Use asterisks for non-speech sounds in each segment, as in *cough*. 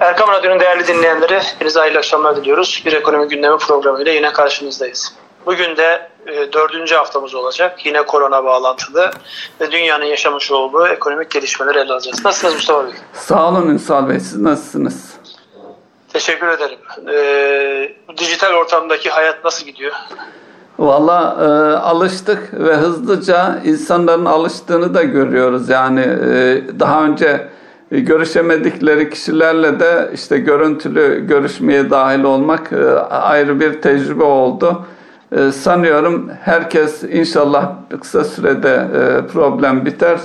Erkam Radyo'nun değerli dinleyenleri, hepinize hayırlı akşamlar diliyoruz. Bir ekonomi gündemi programıyla yine karşınızdayız. Bugün de e, dördüncü haftamız olacak. Yine korona bağlantılı ve dünyanın yaşamış olduğu ekonomik gelişmeleri ele alacağız. Nasılsınız Mustafa Bey? Sağ olun Ünsal Bey, siz nasılsınız? Teşekkür ederim. E, dijital ortamdaki hayat nasıl gidiyor? Valla e, alıştık ve hızlıca insanların alıştığını da görüyoruz. Yani e, daha önce görüşemedikleri kişilerle de işte görüntülü görüşmeye dahil olmak e, ayrı bir tecrübe oldu. E, sanıyorum herkes inşallah kısa sürede problem biter.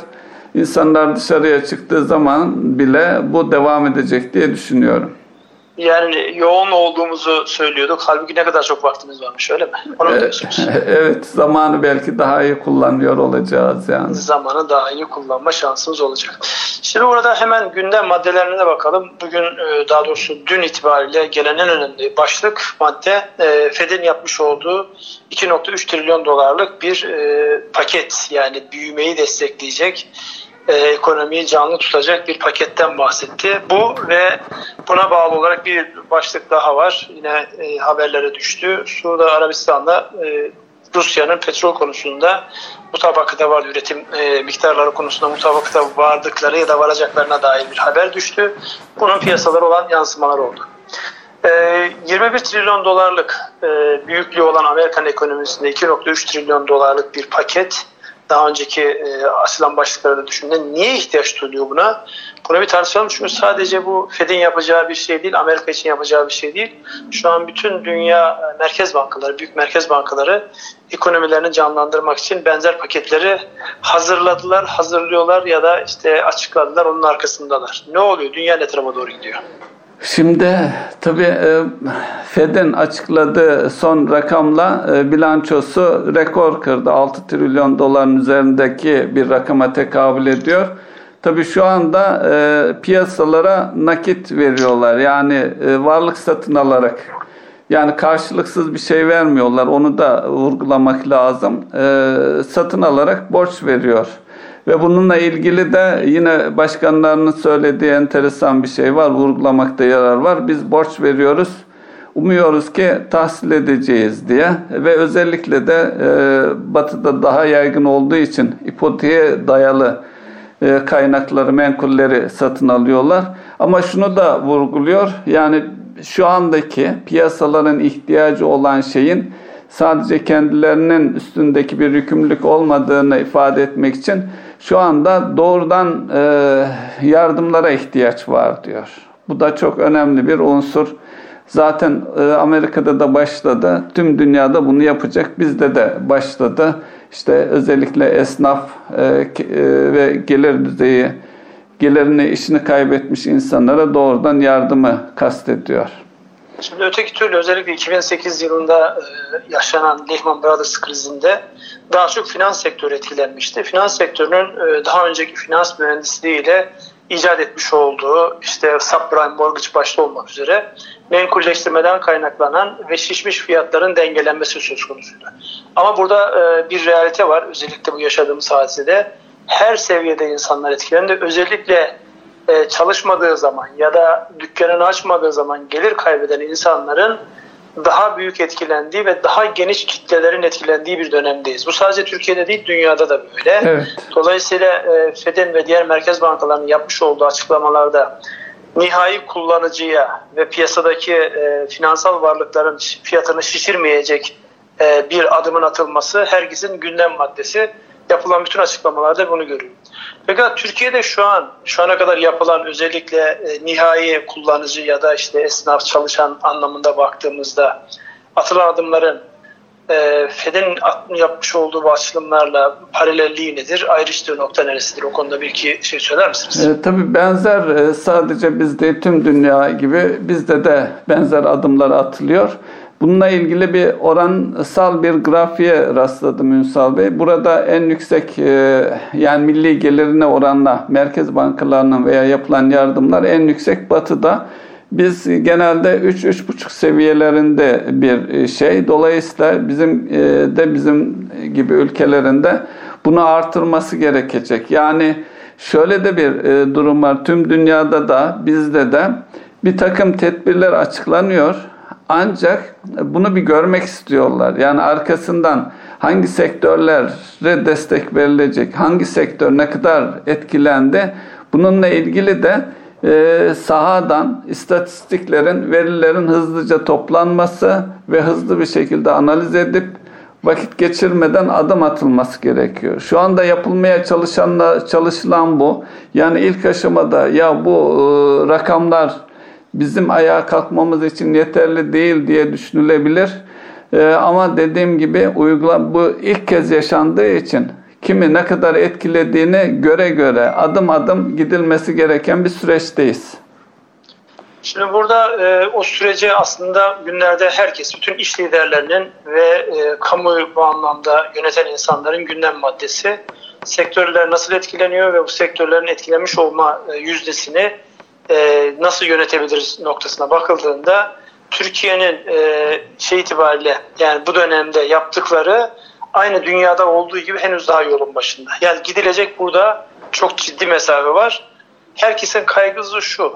İnsanlar dışarıya çıktığı zaman bile bu devam edecek diye düşünüyorum. Yani yoğun olduğumuzu söylüyorduk. Halbuki ne kadar çok vaktimiz varmış öyle mi? Onu mu diyorsunuz? *laughs* Evet zamanı belki daha iyi kullanıyor olacağız yani. Zamanı daha iyi kullanma şansımız olacak. Şimdi burada hemen gündem maddelerine bakalım. Bugün e, daha doğrusu dün itibariyle gelen en önemli başlık madde e, Fed'in yapmış olduğu 2.3 trilyon dolarlık bir e, paket yani büyümeyi destekleyecek e, ekonomiyi canlı tutacak bir paketten bahsetti. Bu ve buna bağlı olarak bir başlık daha var. Yine e, haberlere düştü. Suudi Arabistan'da e, Rusya'nın petrol konusunda mutabakata var üretim e, miktarları konusunda mutabakata vardıkları ya da varacaklarına dair bir haber düştü. Bunun piyasalara olan yansımaları oldu. E, 21 trilyon dolarlık e, büyüklüğü olan Amerikan ekonomisinde 2.3 trilyon dolarlık bir paket daha önceki e, asılan başlıklarda düşündüğünde niye ihtiyaç duyuluyor buna? Bunu bir tartışalım çünkü sadece bu Fed'in yapacağı bir şey değil, Amerika için yapacağı bir şey değil. Şu an bütün dünya e, merkez bankaları, büyük merkez bankaları ekonomilerini canlandırmak için benzer paketleri hazırladılar, hazırlıyorlar ya da işte açıkladılar, onun arkasındalar. Ne oluyor? Dünya ne tarafa doğru gidiyor? Şimdi tabii e, Fed'in açıkladığı son rakamla e, bilançosu rekor kırdı. 6 trilyon doların üzerindeki bir rakama tekabül ediyor. Tabii şu anda e, piyasalara nakit veriyorlar. Yani varlık satın alarak yani karşılıksız bir şey vermiyorlar. Onu da vurgulamak lazım. Satın alarak borç veriyor. Ve bununla ilgili de yine başkanlarının söylediği enteresan bir şey var. Vurgulamakta yarar var. Biz borç veriyoruz. Umuyoruz ki tahsil edeceğiz diye ve özellikle de e, batıda daha yaygın olduğu için ipoteğe dayalı e, kaynakları, menkulleri satın alıyorlar. Ama şunu da vurguluyor. Yani şu andaki piyasaların ihtiyacı olan şeyin sadece kendilerinin üstündeki bir yükümlülük olmadığını ifade etmek için şu anda doğrudan e, yardımlara ihtiyaç var diyor. Bu da çok önemli bir unsur. Zaten e, Amerika'da da başladı. Tüm dünyada bunu yapacak. Bizde de başladı. İşte özellikle esnaf e, e, ve gelir düzeyi gelirini, işini kaybetmiş insanlara doğrudan yardımı kastediyor. Şimdi öteki türlü özellikle 2008 yılında e, yaşanan Lehman Brothers krizinde daha çok finans sektörü etkilenmişti. Finans sektörünün e, daha önceki finans mühendisliğiyle icat etmiş olduğu işte subprime mortgage başta olmak üzere menkulleştirmeden kaynaklanan ve şişmiş fiyatların dengelenmesi söz konusuydu. Ama burada e, bir realite var özellikle bu yaşadığımız hadisede. Her seviyede insanlar etkilendi. Özellikle e, çalışmadığı zaman ya da dükkanını açmadığı zaman gelir kaybeden insanların daha büyük etkilendiği ve daha geniş kitlelerin etkilendiği bir dönemdeyiz. Bu sadece Türkiye'de değil dünyada da böyle. Evet. Dolayısıyla e, Fed'in ve diğer merkez bankalarının yapmış olduğu açıklamalarda nihai kullanıcıya ve piyasadaki e, finansal varlıkların fiyatını şişirmeyecek e, bir adımın atılması herkesin gündem maddesi. Yapılan bütün açıklamalarda bunu görüyor. Fakat Türkiye'de şu an, şu ana kadar yapılan özellikle e, nihai kullanıcı ya da işte esnaf çalışan anlamında baktığımızda atılan adımların e, Fed'in yapmış olduğu bu açılımlarla paralelliği nedir? Ayrıştığı nokta neresidir? O konuda bir iki şey söyler misiniz? E, tabii benzer e, sadece bizde tüm dünya gibi bizde de benzer adımlar atılıyor. Bununla ilgili bir oransal bir grafiğe rastladım Ünsal Bey. Burada en yüksek e, yani milli gelirine oranla merkez bankalarının veya yapılan yardımlar en yüksek batıda. Biz genelde 3-3,5 seviyelerinde bir e, şey. Dolayısıyla bizim e, de bizim gibi ülkelerinde bunu artırması gerekecek. Yani şöyle de bir durum var. Tüm dünyada da bizde de bir takım tedbirler açıklanıyor. Ancak bunu bir görmek istiyorlar. Yani arkasından hangi sektörlere destek verilecek, hangi sektör ne kadar etkilendi bununla ilgili de e, sahadan istatistiklerin, verilerin hızlıca toplanması ve hızlı bir şekilde analiz edip vakit geçirmeden adım atılması gerekiyor. Şu anda yapılmaya çalışanla, çalışılan bu. Yani ilk aşamada ya bu e, rakamlar bizim ayağa kalkmamız için yeterli değil diye düşünülebilir. E, ama dediğim gibi uygula bu ilk kez yaşandığı için kimi ne kadar etkilediğini göre göre adım adım gidilmesi gereken bir süreçteyiz. Şimdi burada e, o süreci aslında günlerde herkes, bütün iş liderlerinin ve e, kamuoyu bu anlamda yöneten insanların gündem maddesi. Sektörler nasıl etkileniyor ve bu sektörlerin etkilenmiş olma e, yüzdesini e, nasıl yönetebiliriz noktasına bakıldığında Türkiye'nin e, şey itibariyle yani bu dönemde yaptıkları aynı dünyada olduğu gibi henüz daha yolun başında. Yani gidilecek burada çok ciddi mesafe var. Herkesin kaygısı şu.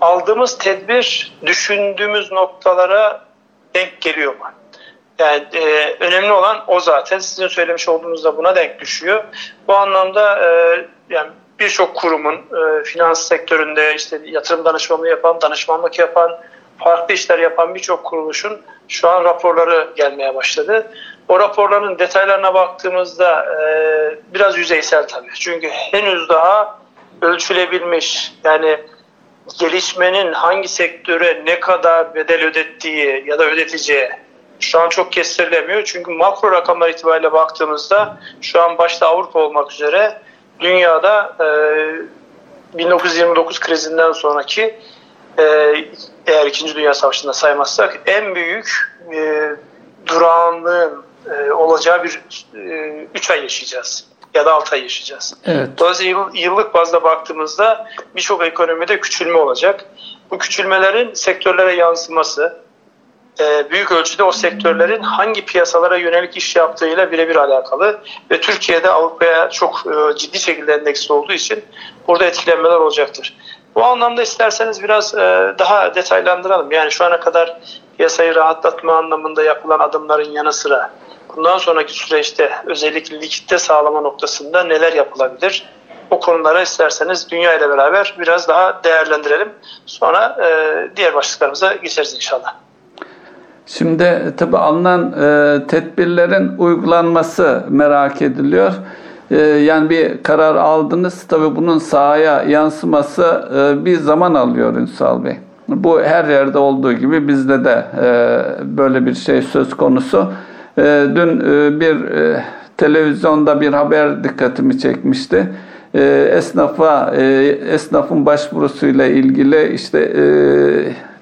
Aldığımız tedbir düşündüğümüz noktalara denk geliyor mu? Yani e, önemli olan o zaten. Sizin söylemiş olduğunuzda buna denk düşüyor. Bu anlamda e, yani birçok kurumun e, finans sektöründe işte yatırım danışmanlığı yapan, danışmanlık yapan, farklı işler yapan birçok kuruluşun şu an raporları gelmeye başladı. O raporların detaylarına baktığımızda e, biraz yüzeysel tabii. Çünkü henüz daha ölçülebilmiş yani gelişmenin hangi sektöre ne kadar bedel ödettiği ya da ödeteceği şu an çok kestirilemiyor. Çünkü makro rakamlar itibariyle baktığımızda şu an başta Avrupa olmak üzere dünyada e, 1929 krizinden sonraki e, eğer 2. Dünya Savaşı'nda saymazsak en büyük e, durağanlığın e, olacağı bir 3 e, ay yaşayacağız ya da 6 ay yaşayacağız. Evet. Dolayısıyla yıllık bazda baktığımızda birçok ekonomide küçülme olacak. Bu küçülmelerin sektörlere yansıması, büyük ölçüde o sektörlerin hangi piyasalara yönelik iş yaptığıyla birebir alakalı ve Türkiye'de Avrupa'ya çok e, ciddi şekilde endeksli olduğu için burada etkilenmeler olacaktır. Bu anlamda isterseniz biraz e, daha detaylandıralım. Yani şu ana kadar piyasayı rahatlatma anlamında yapılan adımların yanı sıra bundan sonraki süreçte özellikle likitte sağlama noktasında neler yapılabilir? O konulara isterseniz dünya ile beraber biraz daha değerlendirelim. Sonra diğer başlıklarımıza geçeriz inşallah. Şimdi tabi alınan e, tedbirlerin uygulanması merak ediliyor. E, yani bir karar aldınız tabi bunun sahaya yansıması e, bir zaman alıyor Ünsal Bey. Bu her yerde olduğu gibi bizde de e, böyle bir şey söz konusu. E, dün e, bir e, televizyonda bir haber dikkatimi çekmişti. E, esnafa e, esnafın başvurusuyla ilgili işte e,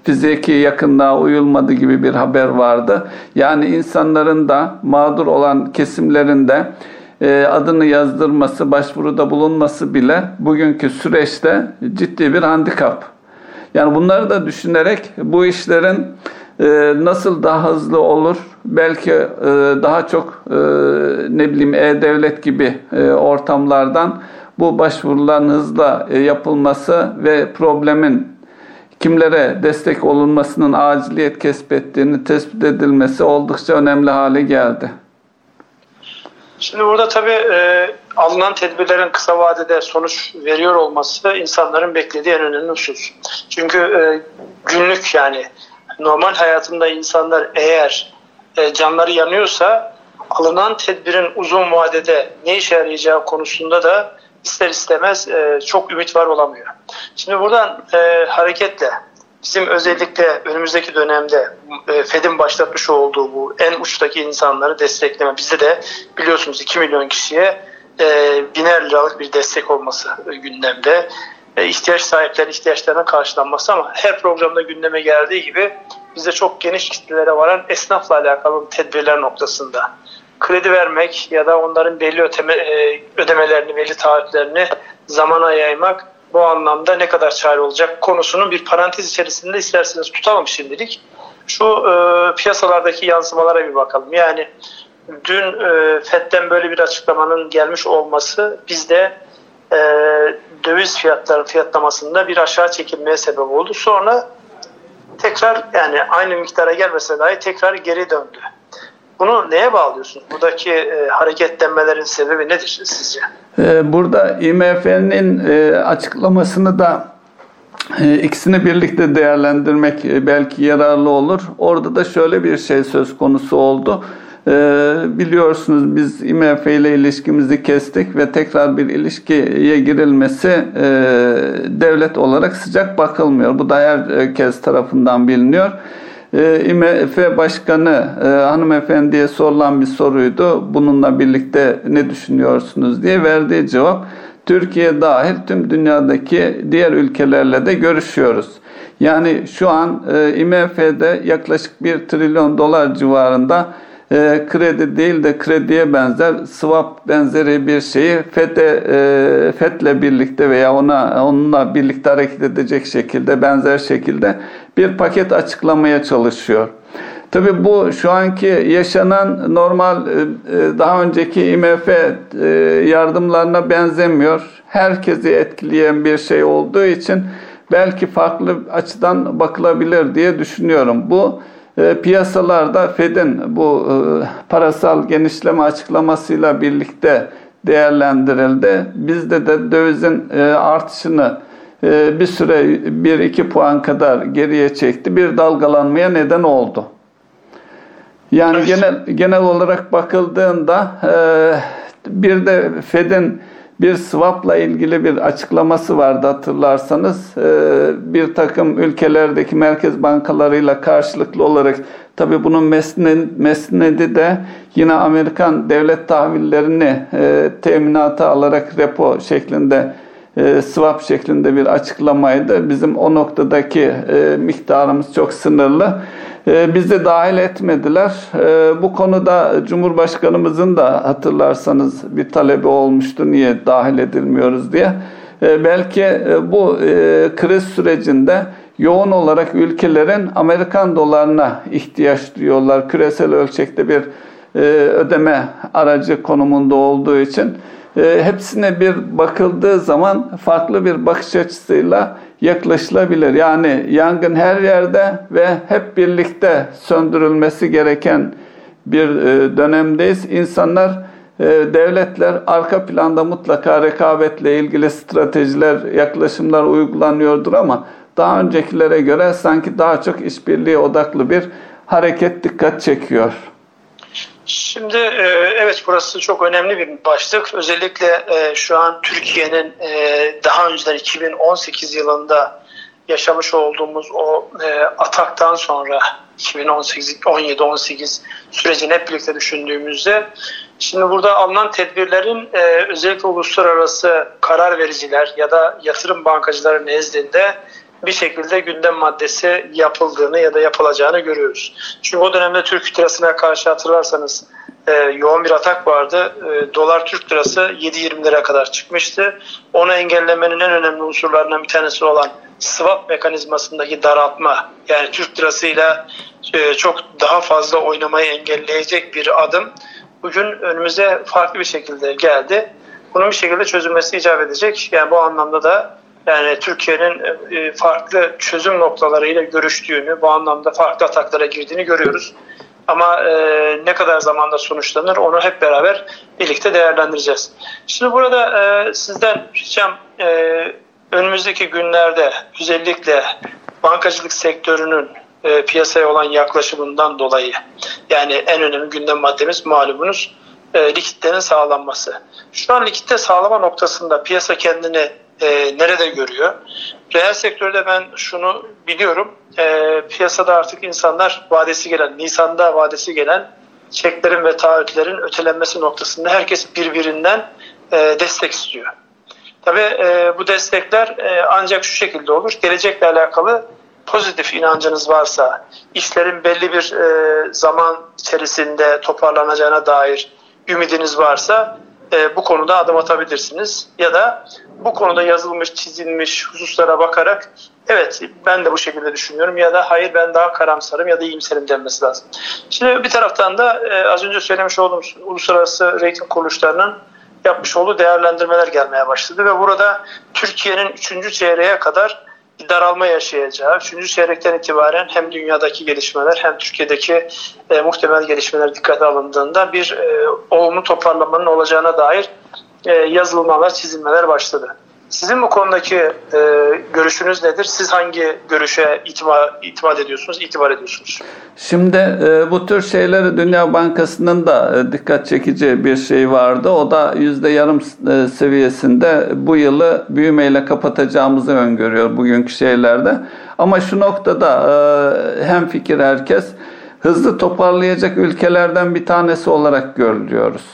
fiziki yakınlığa uyulmadı gibi bir haber vardı. Yani insanların da mağdur olan kesimlerinde e, adını yazdırması, başvuruda bulunması bile bugünkü süreçte ciddi bir handikap. Yani bunları da düşünerek bu işlerin e, nasıl daha hızlı olur, belki e, daha çok ne bileyim e-devlet gibi ortamlardan bu başvuruların hızla yapılması ve problemin kimlere destek olunmasının aciliyet kesbettiğini tespit edilmesi oldukça önemli hale geldi. Şimdi burada tabii e, alınan tedbirlerin kısa vadede sonuç veriyor olması insanların beklediği en önemli husus. Çünkü e, günlük yani normal hayatında insanlar eğer e, canları yanıyorsa alınan tedbirin uzun vadede ne işe yarayacağı konusunda da ister istemez e, çok ümit var olamıyor. Şimdi buradan e, hareketle bizim özellikle önümüzdeki dönemde e, Fed'in başlatmış olduğu bu en uçtaki insanları destekleme. Bizde de biliyorsunuz 2 milyon kişiye e, biner liralık bir destek olması gündemde. E, ihtiyaç sahiplerinin ihtiyaçlarına karşılanması ama her programda gündeme geldiği gibi bizde çok geniş kitlelere varan esnafla alakalı tedbirler noktasında kredi vermek ya da onların belli ödeme, e, ödemelerini, belli taahhütlerini zamana yaymak bu anlamda ne kadar çare olacak konusunun bir parantez içerisinde isterseniz tutalım şimdilik. Şu e, piyasalardaki yansımalara bir bakalım. Yani dün e, FED'den böyle bir açıklamanın gelmiş olması bizde e, döviz fiyatları fiyatlamasında bir aşağı çekilmeye sebep oldu. Sonra tekrar yani aynı miktara gelmese dahi tekrar geri döndü. Bunu neye bağlıyorsunuz? Buradaki e, hareketlenmelerin sebebi nedir sizce? E, burada IMF'nin e, açıklamasını da e, ikisini birlikte değerlendirmek e, belki yararlı olur. Orada da şöyle bir şey söz konusu oldu. E, biliyorsunuz biz IMF ile ilişkimizi kestik ve tekrar bir ilişkiye girilmesi devlet olarak sıcak bakılmıyor. Bu da herkes tarafından biliniyor. IMF Başkanı hanımefendiye sorulan bir soruydu. Bununla birlikte ne düşünüyorsunuz diye verdiği cevap Türkiye dahil tüm dünyadaki diğer ülkelerle de görüşüyoruz. Yani şu an e, IMF'de yaklaşık 1 trilyon dolar civarında e, kredi değil de krediye benzer swap benzeri bir şeyi FED'e, e, FED'le birlikte veya ona onunla birlikte hareket edecek şekilde benzer şekilde bir paket açıklamaya çalışıyor. Tabii bu şu anki yaşanan normal e, e, daha önceki IMF e, yardımlarına benzemiyor. Herkesi etkileyen bir şey olduğu için belki farklı açıdan bakılabilir diye düşünüyorum. Bu piyasalarda Fed'in bu parasal genişleme açıklamasıyla birlikte değerlendirildi. Bizde de dövizin artışını bir süre 1-2 puan kadar geriye çekti. Bir dalgalanmaya neden oldu. Yani evet. genel genel olarak bakıldığında e, bir de Fed'in bir swap'la ilgili bir açıklaması vardı hatırlarsanız. E, bir takım ülkelerdeki merkez bankalarıyla karşılıklı olarak tabi bunun mesnedi de yine Amerikan devlet tahvillerini e, teminata alarak repo şeklinde e, swap şeklinde bir açıklamaydı. Bizim o noktadaki e, miktarımız çok sınırlı. E, bizi dahil etmediler. E, bu konuda Cumhurbaşkanımızın da hatırlarsanız bir talebi olmuştu. Niye dahil edilmiyoruz diye. E, belki e, bu e, kriz sürecinde yoğun olarak ülkelerin Amerikan dolarına ihtiyaç duyuyorlar. Küresel ölçekte bir e, ödeme aracı konumunda olduğu için hepsine bir bakıldığı zaman farklı bir bakış açısıyla yaklaşılabilir. Yani yangın her yerde ve hep birlikte söndürülmesi gereken bir e, dönemdeyiz. İnsanlar, e, devletler arka planda mutlaka rekabetle ilgili stratejiler, yaklaşımlar uygulanıyordur ama daha öncekilere göre sanki daha çok işbirliği odaklı bir hareket dikkat çekiyor. Şimdi e, evet burası çok önemli bir başlık. Özellikle e, şu an Türkiye'nin e, daha önceden 2018 yılında yaşamış olduğumuz o ataktan sonra 2018-17-18 sürecini hep birlikte düşündüğümüzde şimdi burada alınan tedbirlerin özellikle uluslararası karar vericiler ya da yatırım bankacıları nezdinde bir şekilde gündem maddesi yapıldığını ya da yapılacağını görüyoruz. Çünkü o dönemde Türk lirasına karşı hatırlarsanız e, yoğun bir atak vardı. E, dolar Türk lirası 7-20 lira kadar çıkmıştı. Onu engellemenin en önemli unsurlarından bir tanesi olan swap mekanizmasındaki daraltma yani Türk lirasıyla e, çok daha fazla oynamayı engelleyecek bir adım bugün önümüze farklı bir şekilde geldi. Bunun bir şekilde çözülmesi icap edecek. Yani bu anlamda da yani Türkiye'nin e, farklı çözüm noktalarıyla görüştüğünü, bu anlamda farklı ataklara girdiğini görüyoruz. Ama e, ne kadar zamanda sonuçlanır onu hep beraber birlikte değerlendireceğiz. Şimdi burada e, sizden ricam önümüzdeki günlerde özellikle bankacılık sektörünün piyasaya olan yaklaşımından dolayı yani en önemli gündem maddemiz malumunuz e, likitlerin sağlanması. Şu an likitte sağlama noktasında piyasa kendini e, nerede görüyor? Reel sektörde ben şunu biliyorum. E, piyasada artık insanlar vadesi gelen, Nisan'da vadesi gelen çeklerin ve taahhütlerin ötelenmesi noktasında herkes birbirinden e, destek istiyor. Tabii e, bu destekler e, ancak şu şekilde olur. Gelecekle alakalı pozitif inancınız varsa, işlerin belli bir e, zaman içerisinde toparlanacağına dair ümidiniz varsa e, bu konuda adım atabilirsiniz. Ya da bu konuda yazılmış, çizilmiş hususlara bakarak evet ben de bu şekilde düşünüyorum ya da hayır ben daha karamsarım ya da iyimserim denmesi lazım. Şimdi bir taraftan da e, az önce söylemiş olduğum uluslararası reyting kuruluşlarının yapmış olduğu değerlendirmeler gelmeye başladı ve burada Türkiye'nin 3. çeyreğe kadar daralma yaşayacağı, 3. çeyrekten itibaren hem dünyadaki gelişmeler hem Türkiye'deki e, muhtemel gelişmeler dikkate alındığında bir e, olumlu toparlamanın olacağına dair e, yazılmalar, çizilmeler başladı. Sizin bu konudaki e, görüşünüz nedir? Siz hangi görüşe itibar, itimat ediyorsunuz, itibar ediyorsunuz? Şimdi e, bu tür şeyleri Dünya Bankası'nın da e, dikkat çekici bir şey vardı. O da yüzde yarım e, seviyesinde bu yılı büyümeyle kapatacağımızı öngörüyor bugünkü şeylerde. Ama şu noktada e, hem fikir herkes hızlı toparlayacak ülkelerden bir tanesi olarak görülüyoruz.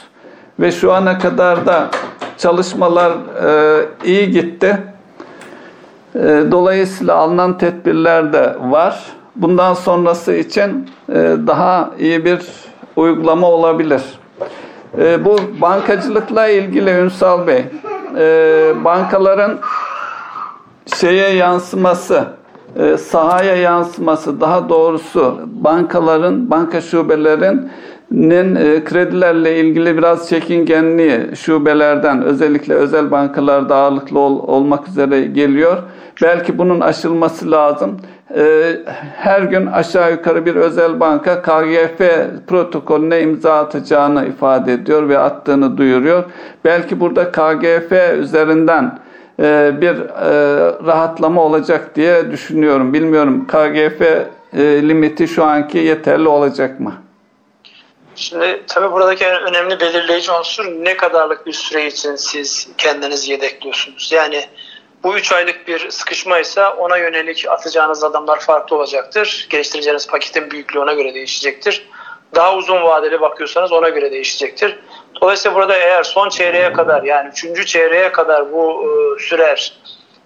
Ve şu ana kadar da çalışmalar e, iyi gitti. E, dolayısıyla alınan tedbirler de var. Bundan sonrası için e, daha iyi bir uygulama olabilir. E, bu bankacılıkla ilgili Ünsal Bey, e, bankaların şeye yansıması, e, sahaya yansıması, daha doğrusu bankaların, banka şubelerin nin e, kredilerle ilgili biraz çekingenliği şubelerden özellikle özel bankalarda ağırlıklı ol, olmak üzere geliyor. Belki bunun aşılması lazım. E, her gün aşağı yukarı bir özel banka KGF protokolüne imza atacağını ifade ediyor ve attığını duyuruyor. Belki burada KGF üzerinden e, bir rahatlama olacak diye düşünüyorum. Bilmiyorum KGF limiti şu anki yeterli olacak mı? Şimdi tabii buradaki önemli belirleyici unsur ne kadarlık bir süre için siz kendinizi yedekliyorsunuz. Yani bu 3 aylık bir sıkışma ise ona yönelik atacağınız adamlar farklı olacaktır. Geliştireceğiniz paketin büyüklüğü ona göre değişecektir. Daha uzun vadeli bakıyorsanız ona göre değişecektir. Dolayısıyla burada eğer son çeyreğe kadar yani 3. çeyreğe kadar bu e, sürer,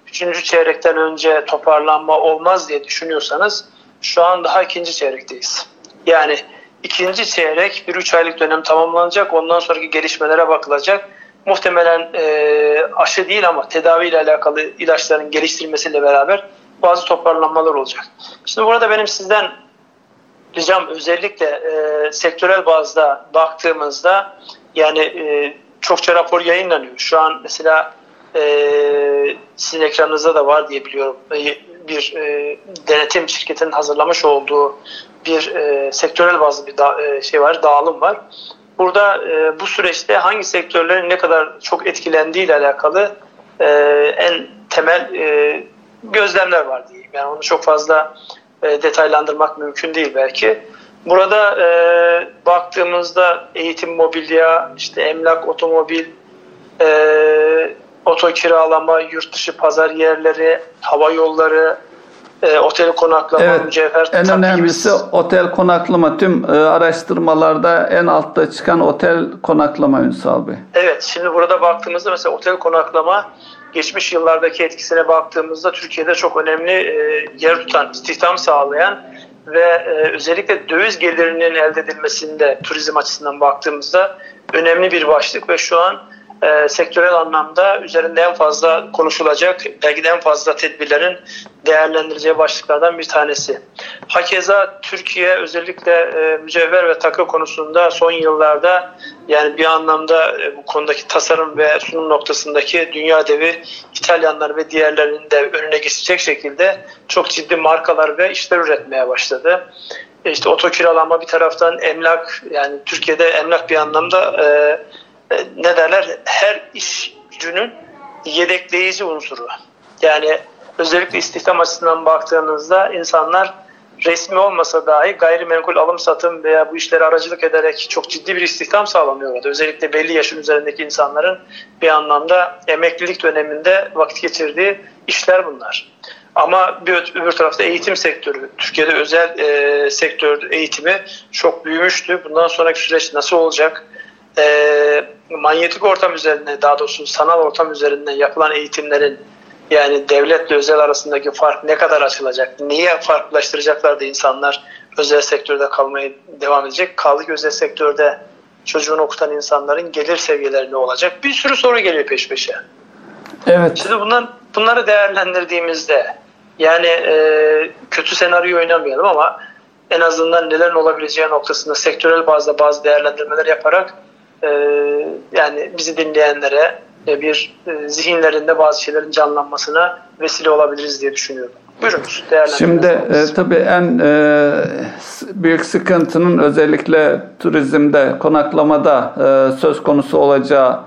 3. çeyrekten önce toparlanma olmaz diye düşünüyorsanız şu an daha ikinci çeyrekteyiz. Yani ikinci çeyrek bir üç aylık dönem tamamlanacak. Ondan sonraki gelişmelere bakılacak. Muhtemelen e, aşı değil ama tedavi ile alakalı ilaçların geliştirilmesiyle beraber bazı toparlanmalar olacak. Şimdi burada benim sizden ricam özellikle e, sektörel bazda baktığımızda yani e, çokça rapor yayınlanıyor. Şu an mesela e, sizin ekranınızda da var diye biliyorum. E, bir e, denetim şirketinin hazırlamış olduğu bir e, sektörel bazı bir da, e, şey var, dağılım var. Burada e, bu süreçte hangi sektörlerin ne kadar çok etkilendiği ile alakalı e, en temel e, gözlemler var diyeyim. Yani onu çok fazla e, detaylandırmak mümkün değil belki. Burada e, baktığımızda eğitim, mobilya, işte emlak, otomobil, e, oto kiralama, yurt dışı pazar yerleri, hava yolları, e, otel konaklama, evet, mücevher. En önemlisi gibi... otel konaklama. Tüm e, araştırmalarda en altta çıkan otel konaklama Ünsal Bey. Evet, şimdi burada baktığımızda mesela otel konaklama geçmiş yıllardaki etkisine baktığımızda Türkiye'de çok önemli e, yer tutan, istihdam sağlayan ve e, özellikle döviz gelirinin elde edilmesinde turizm açısından baktığımızda önemli bir başlık ve şu an e, sektörel anlamda üzerinde en fazla konuşulacak, belki de en fazla tedbirlerin değerlendireceği başlıklardan bir tanesi. Hakeza Türkiye özellikle e, mücevher ve takı konusunda son yıllarda yani bir anlamda e, bu konudaki tasarım ve sunum noktasındaki dünya devi İtalyanlar ve diğerlerinin de önüne geçecek şekilde çok ciddi markalar ve işler üretmeye başladı. E, işte oto kiralama bir taraftan emlak yani Türkiye'de emlak bir anlamda e, ne derler her iş gücünün yedekleyici unsuru. Yani özellikle istihdam açısından baktığınızda insanlar resmi olmasa dahi gayrimenkul alım satım veya bu işlere aracılık ederek çok ciddi bir istihdam sağlanıyor. Özellikle belli yaşın üzerindeki insanların bir anlamda emeklilik döneminde vakit geçirdiği işler bunlar. Ama bir öbür tarafta eğitim sektörü, Türkiye'de özel e, sektör eğitimi çok büyümüştü. Bundan sonraki süreç nasıl olacak? E, manyetik ortam üzerinde daha doğrusu sanal ortam üzerinden yapılan eğitimlerin yani devletle özel arasındaki fark ne kadar açılacak? Niye farklılaştıracaklar da insanlar özel sektörde kalmaya devam edecek? Kaldı ki özel sektörde çocuğunu okutan insanların gelir seviyeleri ne olacak? Bir sürü soru geliyor peş peşe. Evet. Şimdi bundan, bunları değerlendirdiğimizde yani e, kötü senaryo oynamayalım ama en azından neler olabileceği noktasında sektörel bazda bazı değerlendirmeler yaparak e, yani bizi dinleyenlere e, bir e, zihinlerinde bazı şeylerin canlanmasına vesile olabiliriz diye düşünüyorum. Buyurunuz. Şimdi e, tabii en e, büyük sıkıntının özellikle turizmde, konaklamada e, söz konusu olacağı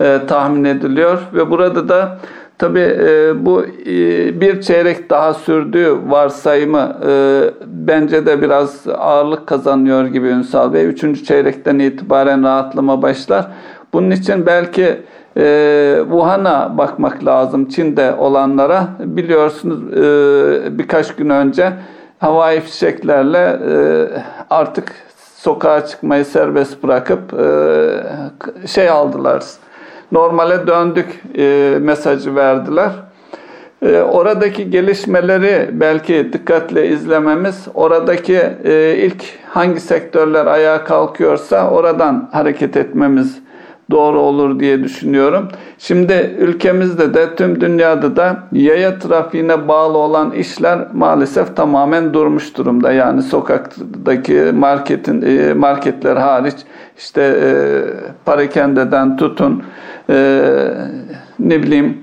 e, tahmin ediliyor ve burada da tabii e, bu e, bir çeyrek daha sürdüğü varsayımı e, bence de biraz ağırlık kazanıyor gibi Ünsal Bey. Üçüncü çeyrekten itibaren rahatlama başlar. Bunun için belki e, Wuhan'a bakmak lazım Çin'de olanlara. Biliyorsunuz e, birkaç gün önce havai fişeklerle e, artık sokağa çıkmayı serbest bırakıp e, şey aldılar. Normale döndük e, mesajı verdiler. E, oradaki gelişmeleri belki dikkatle izlememiz, oradaki e, ilk hangi sektörler ayağa kalkıyorsa oradan hareket etmemiz doğru olur diye düşünüyorum. Şimdi ülkemizde de tüm dünyada da yaya trafiğine bağlı olan işler maalesef tamamen durmuş durumda. Yani sokaktaki marketin e, marketler hariç işte e, parakendeden tutun e, ne bileyim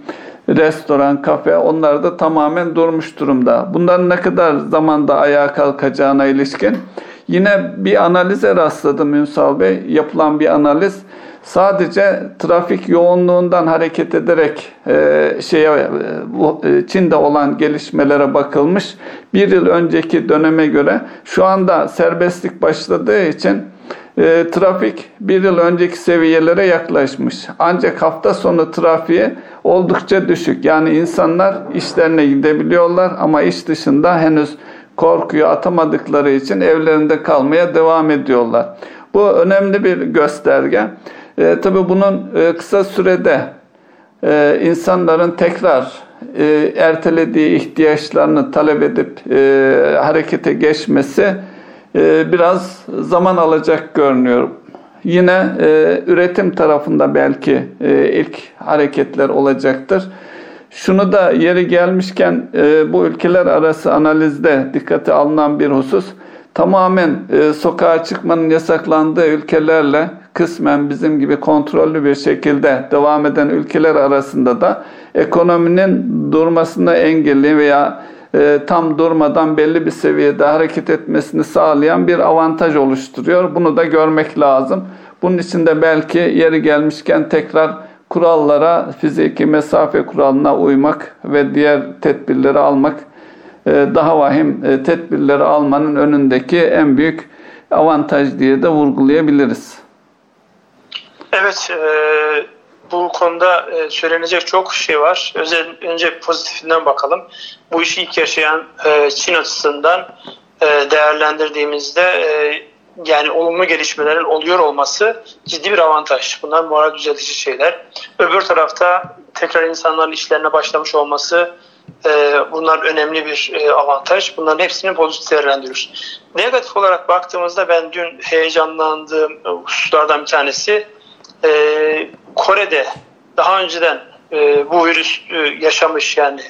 restoran, kafe onlar da tamamen durmuş durumda. Bunların ne kadar zamanda ayağa kalkacağına ilişkin yine bir analize rastladım Ünsal Bey. Yapılan bir analiz sadece trafik yoğunluğundan hareket ederek e, şeye e, e, Çin'de olan gelişmelere bakılmış. Bir yıl önceki döneme göre şu anda serbestlik başladığı için e, trafik bir yıl önceki seviyelere yaklaşmış. Ancak hafta sonu trafiği oldukça düşük. Yani insanlar işlerine gidebiliyorlar ama iş dışında henüz korkuyu atamadıkları için evlerinde kalmaya devam ediyorlar. Bu önemli bir gösterge. E, tabii bunun e, kısa sürede e, insanların tekrar e, ertelediği ihtiyaçlarını talep edip e, harekete geçmesi e, biraz zaman alacak görünüyor. Yine e, üretim tarafında belki e, ilk hareketler olacaktır. Şunu da yeri gelmişken e, bu ülkeler arası analizde dikkate alınan bir husus tamamen e, sokağa çıkmanın yasaklandığı ülkelerle kısmen bizim gibi kontrollü bir şekilde devam eden ülkeler arasında da ekonominin durmasını engelli veya e, tam durmadan belli bir seviyede hareket etmesini sağlayan bir avantaj oluşturuyor. Bunu da görmek lazım. Bunun için de belki yeri gelmişken tekrar kurallara, fiziki mesafe kuralına uymak ve diğer tedbirleri almak e, daha vahim e, tedbirleri almanın önündeki en büyük avantaj diye de vurgulayabiliriz. Evet, e, bu konuda e, söylenecek çok şey var. Özel, önce pozitifinden bakalım. Bu işi ilk yaşayan e, Çin açısından e, değerlendirdiğimizde yani olumlu gelişmelerin oluyor olması ciddi bir avantaj. Bunlar moral düzeltici şeyler. Öbür tarafta tekrar insanların işlerine başlamış olması bunlar önemli bir avantaj. Bunların hepsini pozitif değerlendiriyoruz. Negatif olarak baktığımızda ben dün heyecanlandığım hususlardan bir tanesi e, Kore'de daha önceden e, bu virüs e, yaşamış yani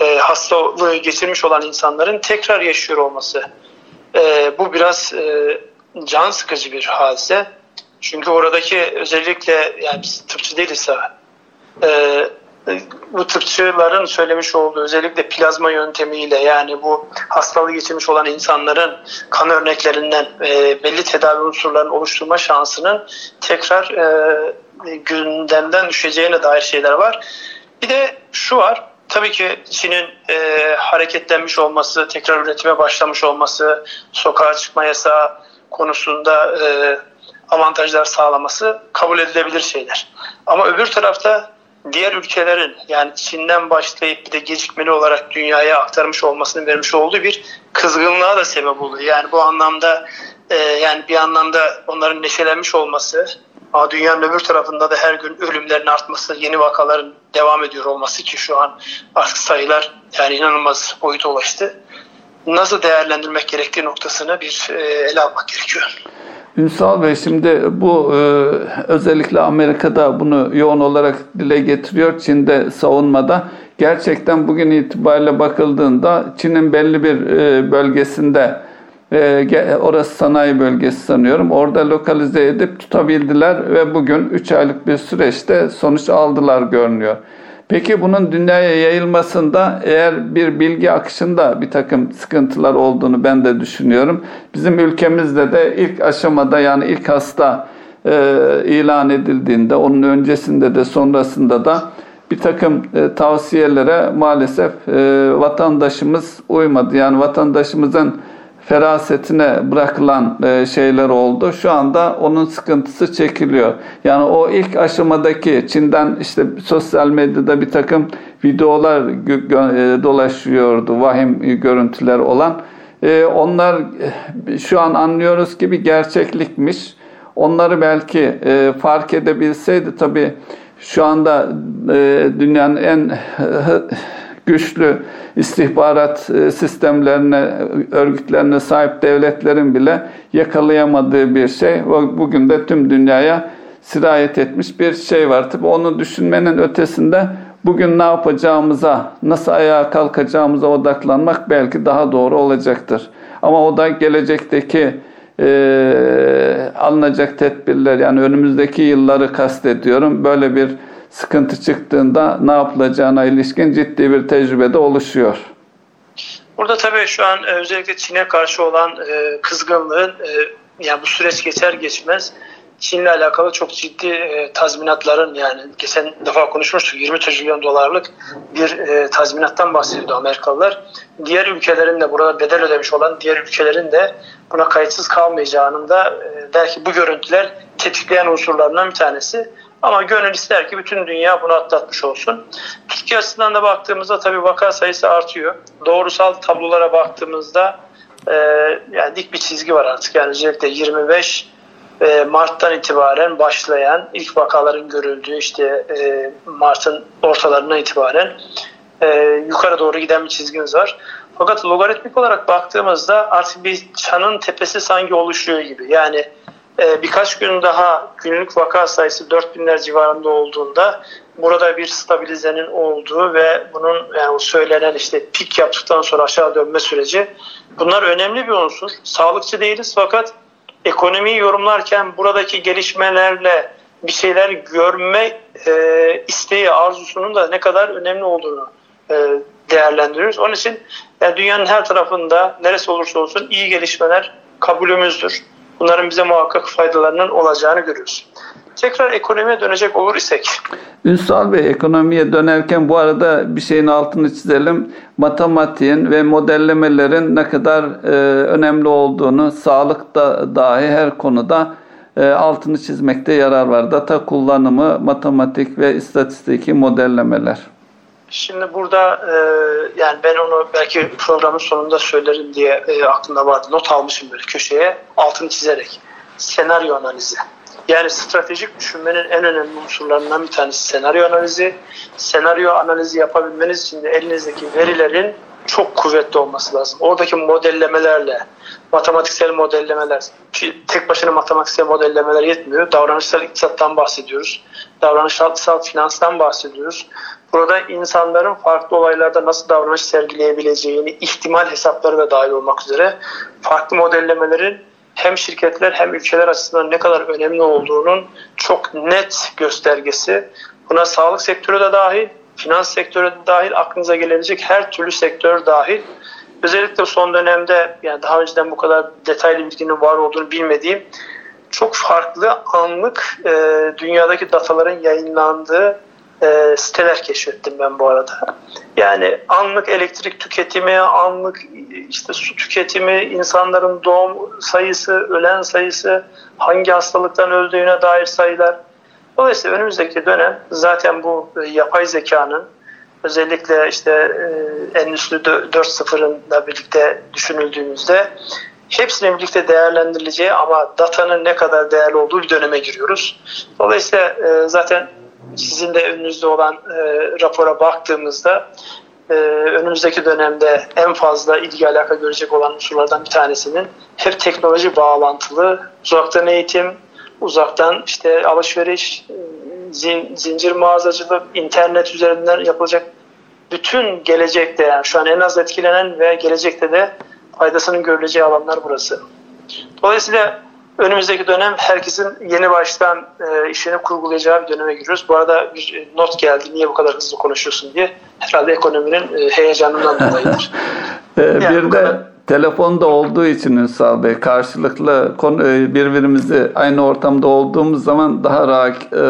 e, hastalığı geçirmiş olan insanların tekrar yaşıyor olması. E, bu biraz e, can sıkıcı bir hadise. Çünkü oradaki özellikle yani biz tıpçı değiliz e, bu tıpçıların söylemiş olduğu özellikle plazma yöntemiyle yani bu hastalığı geçirmiş olan insanların kan örneklerinden e, belli tedavi unsurlarını oluşturma şansının tekrar e, gündemden düşeceğine dair şeyler var. Bir de şu var, tabii ki Çin'in e, hareketlenmiş olması, tekrar üretime başlamış olması, sokağa çıkma yasağı konusunda e, avantajlar sağlaması kabul edilebilir şeyler. Ama öbür tarafta diğer ülkelerin yani Çin'den başlayıp bir de gecikmeli olarak dünyaya aktarmış olmasının vermiş olduğu bir kızgınlığa da sebep oluyor. Yani bu anlamda e, yani bir anlamda onların neşelenmiş olması dünyanın öbür tarafında da her gün ölümlerin artması, yeni vakaların devam ediyor olması ki şu an artık sayılar yani inanılmaz boyuta ulaştı. Nasıl değerlendirmek gerektiği noktasını bir e, ele almak gerekiyor. Ünsal Bey şimdi bu e, özellikle Amerika'da bunu yoğun olarak dile getiriyor. Çin'de savunmada. Gerçekten bugün itibariyle bakıldığında Çin'in belli bir e, bölgesinde e, orası sanayi bölgesi sanıyorum. Orada lokalize edip tutabildiler ve bugün 3 aylık bir süreçte sonuç aldılar görünüyor. Peki bunun dünyaya yayılmasında eğer bir bilgi akışında bir takım sıkıntılar olduğunu ben de düşünüyorum. Bizim ülkemizde de ilk aşamada yani ilk hasta e, ilan edildiğinde onun öncesinde de sonrasında da bir takım e, tavsiyelere maalesef e, vatandaşımız uymadı. Yani vatandaşımızın ferasetine bırakılan e, şeyler oldu. Şu anda onun sıkıntısı çekiliyor. Yani o ilk aşamadaki Çin'den işte sosyal medyada bir takım videolar e, dolaşıyordu. Vahim görüntüler olan. E, onlar şu an anlıyoruz ki bir gerçeklikmiş. Onları belki fark edebilseydi tabii şu anda dünyanın en güçlü istihbarat e, sistemlerine, örgütlerine sahip devletlerin bile yakalayamadığı bir şey. Bugün de tüm dünyaya sirayet etmiş bir şey var. Tabi onu düşünmenin ötesinde bugün ne yapacağımıza, nasıl ayağa kalkacağımıza odaklanmak belki daha doğru olacaktır. Ama o da gelecekteki e, alınacak tedbirler yani önümüzdeki yılları kastediyorum. Böyle bir sıkıntı çıktığında ne yapılacağına ilişkin ciddi bir tecrübe de oluşuyor. Burada tabii şu an e, özellikle Çin'e karşı olan e, kızgınlığın e, yani bu süreç geçer geçmez Çin'le alakalı çok ciddi tazminatların yani geçen defa konuşmuştuk 20 trilyon dolarlık bir tazminattan bahsediyordu Amerikalılar. Diğer ülkelerin de burada bedel ödemiş olan diğer ülkelerin de buna kayıtsız kalmayacağının da belki bu görüntüler tetikleyen unsurlarından bir tanesi. Ama gönül ister ki bütün dünya bunu atlatmış olsun. Türkiye açısından da baktığımızda tabii vaka sayısı artıyor. Doğrusal tablolara baktığımızda e, yani dik bir çizgi var artık. Yani özellikle 25 e, Mart'tan itibaren başlayan ilk vakaların görüldüğü işte e, Mart'ın ortalarından itibaren e, yukarı doğru giden bir çizgimiz var. Fakat logaritmik olarak baktığımızda artık bir çanın tepesi sanki oluşuyor gibi. Yani e, birkaç gün daha günlük vaka sayısı 4000'ler civarında olduğunda burada bir stabilizenin olduğu ve bunun yani söylenen işte pik yaptıktan sonra aşağı dönme süreci bunlar önemli bir unsur. Sağlıkçı değiliz fakat ekonomiyi yorumlarken buradaki gelişmelerle bir şeyler görme e, isteği, arzusunun da ne kadar önemli olduğunu e, değerlendiriyoruz. Onun için yani dünyanın her tarafında neresi olursa olsun iyi gelişmeler kabulümüzdür. Bunların bize muhakkak faydalarının olacağını görüyoruz. Tekrar ekonomiye dönecek olur isek. Ünsal Bey ekonomiye dönerken bu arada bir şeyin altını çizelim. Matematiğin ve modellemelerin ne kadar e, önemli olduğunu sağlıkta dahi her konuda e, altını çizmekte yarar var. Data kullanımı, matematik ve istatistiki modellemeler. Şimdi burada e, yani ben onu belki programın sonunda söylerim diye e, aklımda vardı. Not almışım böyle köşeye altını çizerek. Senaryo analizi. Yani stratejik düşünmenin en önemli unsurlarından bir tanesi senaryo analizi. Senaryo analizi yapabilmeniz için de elinizdeki verilerin çok kuvvetli olması lazım. Oradaki modellemelerle, matematiksel modellemeler, tek başına matematiksel modellemeler yetmiyor. Davranışsal iktisattan bahsediyoruz. Davranışsal finanstan bahsediyoruz. Burada insanların farklı olaylarda nasıl davranış sergileyebileceğini, ihtimal hesapları da dahil olmak üzere farklı modellemelerin hem şirketler hem ülkeler açısından ne kadar önemli olduğunun çok net göstergesi. Buna sağlık sektörü de dahil, finans sektörü de dahil, aklınıza gelebilecek her türlü sektör dahil. Özellikle son dönemde yani daha önceden bu kadar detaylı bilginin var olduğunu bilmediğim çok farklı anlık e, dünyadaki dataların yayınlandığı e, siteler keşfettim ben bu arada. Yani anlık elektrik tüketimi, anlık işte su tüketimi, insanların doğum sayısı, ölen sayısı, hangi hastalıktan öldüğüne dair sayılar. Dolayısıyla önümüzdeki dönem zaten bu e, yapay zekanın özellikle işte e, Endüstri 4.0'ınla birlikte düşünüldüğümüzde hepsinin birlikte değerlendirileceği ama datanın ne kadar değerli olduğu bir döneme giriyoruz. Dolayısıyla e, zaten sizin de önünüzde olan e, rapora baktığımızda e, önümüzdeki dönemde en fazla ilgi alaka görecek olan unsurlardan bir tanesinin hep teknoloji bağlantılı uzaktan eğitim, uzaktan işte alışveriş, zin, zincir mağazacılık, internet üzerinden yapılacak bütün gelecekte yani şu an en az etkilenen ve gelecekte de faydasının görüleceği alanlar burası. Dolayısıyla önümüzdeki dönem herkesin yeni baştan e, işini kurgulayacağı bir döneme giriyoruz. Bu arada bir not geldi. Niye bu kadar hızlı konuşuyorsun diye. Herhalde ekonominin e, heyecanından dolayıdır. *laughs* yani bir de kadar... telefonda olduğu için Ünsal Bey karşılıklı e, birbirimizi aynı ortamda olduğumuz zaman daha rahat, e, e,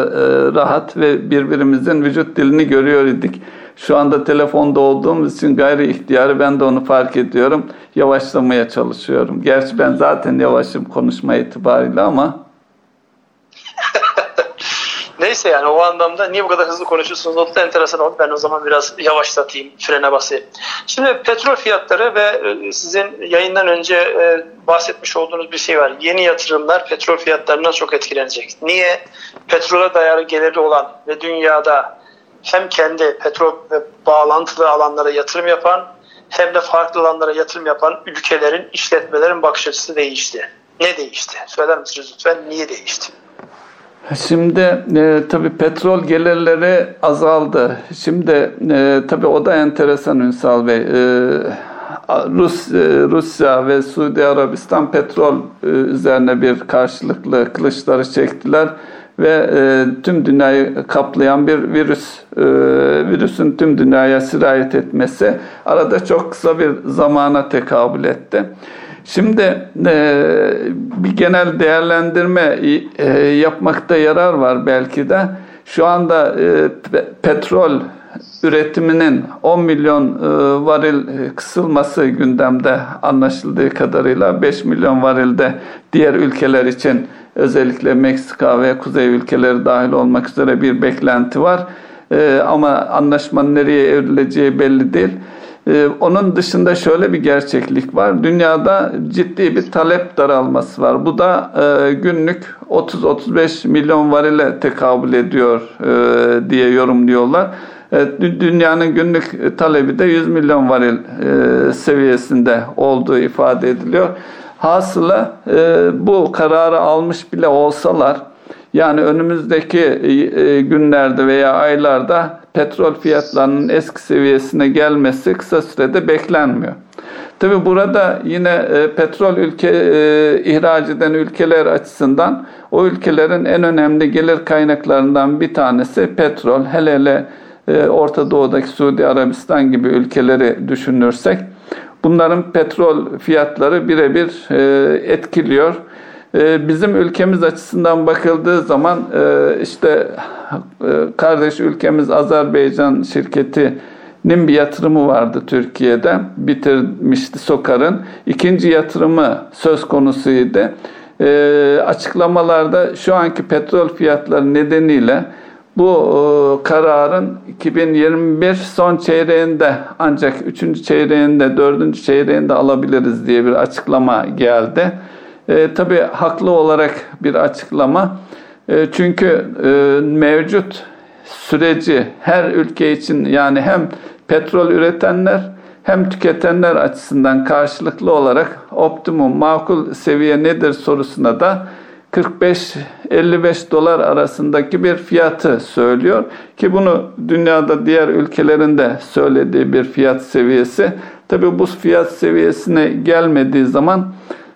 rahat ve birbirimizin vücut dilini görüyor idik. Şu anda telefonda olduğumuz için gayri ihtiyarı ben de onu fark ediyorum. Yavaşlamaya çalışıyorum. Gerçi ben zaten yavaşım konuşma itibariyle ama *laughs* Neyse yani o anlamda niye bu kadar hızlı konuşuyorsunuz? O da enteresan oldu. Ben o zaman biraz yavaşlatayım, frene basayım. Şimdi petrol fiyatları ve e, sizin yayından önce e, bahsetmiş olduğunuz bir şey var. Yeni yatırımlar petrol fiyatlarından çok etkilenecek. Niye? Petrola dayalı geliri olan ve dünyada hem kendi petrol ve bağlantılı alanlara yatırım yapan hem de farklı alanlara yatırım yapan ülkelerin, işletmelerin bakış açısı değişti. Ne değişti? Söyler misiniz lütfen? Niye değişti? Şimdi e, tabii petrol gelirleri azaldı. Şimdi e, tabii o da enteresan Ünsal Bey. E, Rus, e, Rusya ve Suudi Arabistan petrol e, üzerine bir karşılıklı kılıçları çektiler ve e, tüm dünyayı kaplayan bir virüs, e, virüsün tüm dünyaya sirayet etmesi arada çok kısa bir zamana tekabül etti. Şimdi e, bir genel değerlendirme e, yapmakta yarar var belki de. Şu anda e, petrol üretiminin 10 milyon e, varil kısılması gündemde anlaşıldığı kadarıyla 5 milyon varilde diğer ülkeler için özellikle Meksika ve kuzey ülkeleri dahil olmak üzere bir beklenti var. E, ama anlaşmanın nereye evrileceği belli değil. Ee, onun dışında şöyle bir gerçeklik var. Dünyada ciddi bir talep daralması var. Bu da e, günlük 30-35 milyon varile tekabül ediyor e, diye yorumluyorlar. E, dünyanın günlük talebi de 100 milyon varil e, seviyesinde olduğu ifade ediliyor. Hasıla e, bu kararı almış bile olsalar yani önümüzdeki e, günlerde veya aylarda petrol fiyatlarının eski seviyesine gelmesi kısa sürede beklenmiyor. Tabi burada yine e, petrol ülke e, ihraç eden ülkeler açısından o ülkelerin en önemli gelir kaynaklarından bir tanesi petrol. Hele hele Orta Doğu'daki Suudi Arabistan gibi ülkeleri düşünürsek bunların petrol fiyatları birebir etkiliyor. Ee, bizim ülkemiz açısından bakıldığı zaman e, işte e, kardeş ülkemiz Azerbaycan şirketinin bir yatırımı vardı Türkiye'de. Bitirmişti Sokar'ın. İkinci yatırımı söz konusuydu. Açıklamalarda şu anki petrol fiyatları nedeniyle bu kararın 2021 son çeyreğinde ancak 3. çeyreğinde 4. çeyreğinde alabiliriz diye bir açıklama geldi. E, tabii haklı olarak bir açıklama. E, çünkü e, mevcut süreci her ülke için yani hem petrol üretenler hem tüketenler açısından karşılıklı olarak optimum makul seviye nedir sorusuna da 45-55 dolar arasındaki bir fiyatı söylüyor ki bunu dünyada diğer ülkelerin de söylediği bir fiyat seviyesi. Tabi bu fiyat seviyesine gelmediği zaman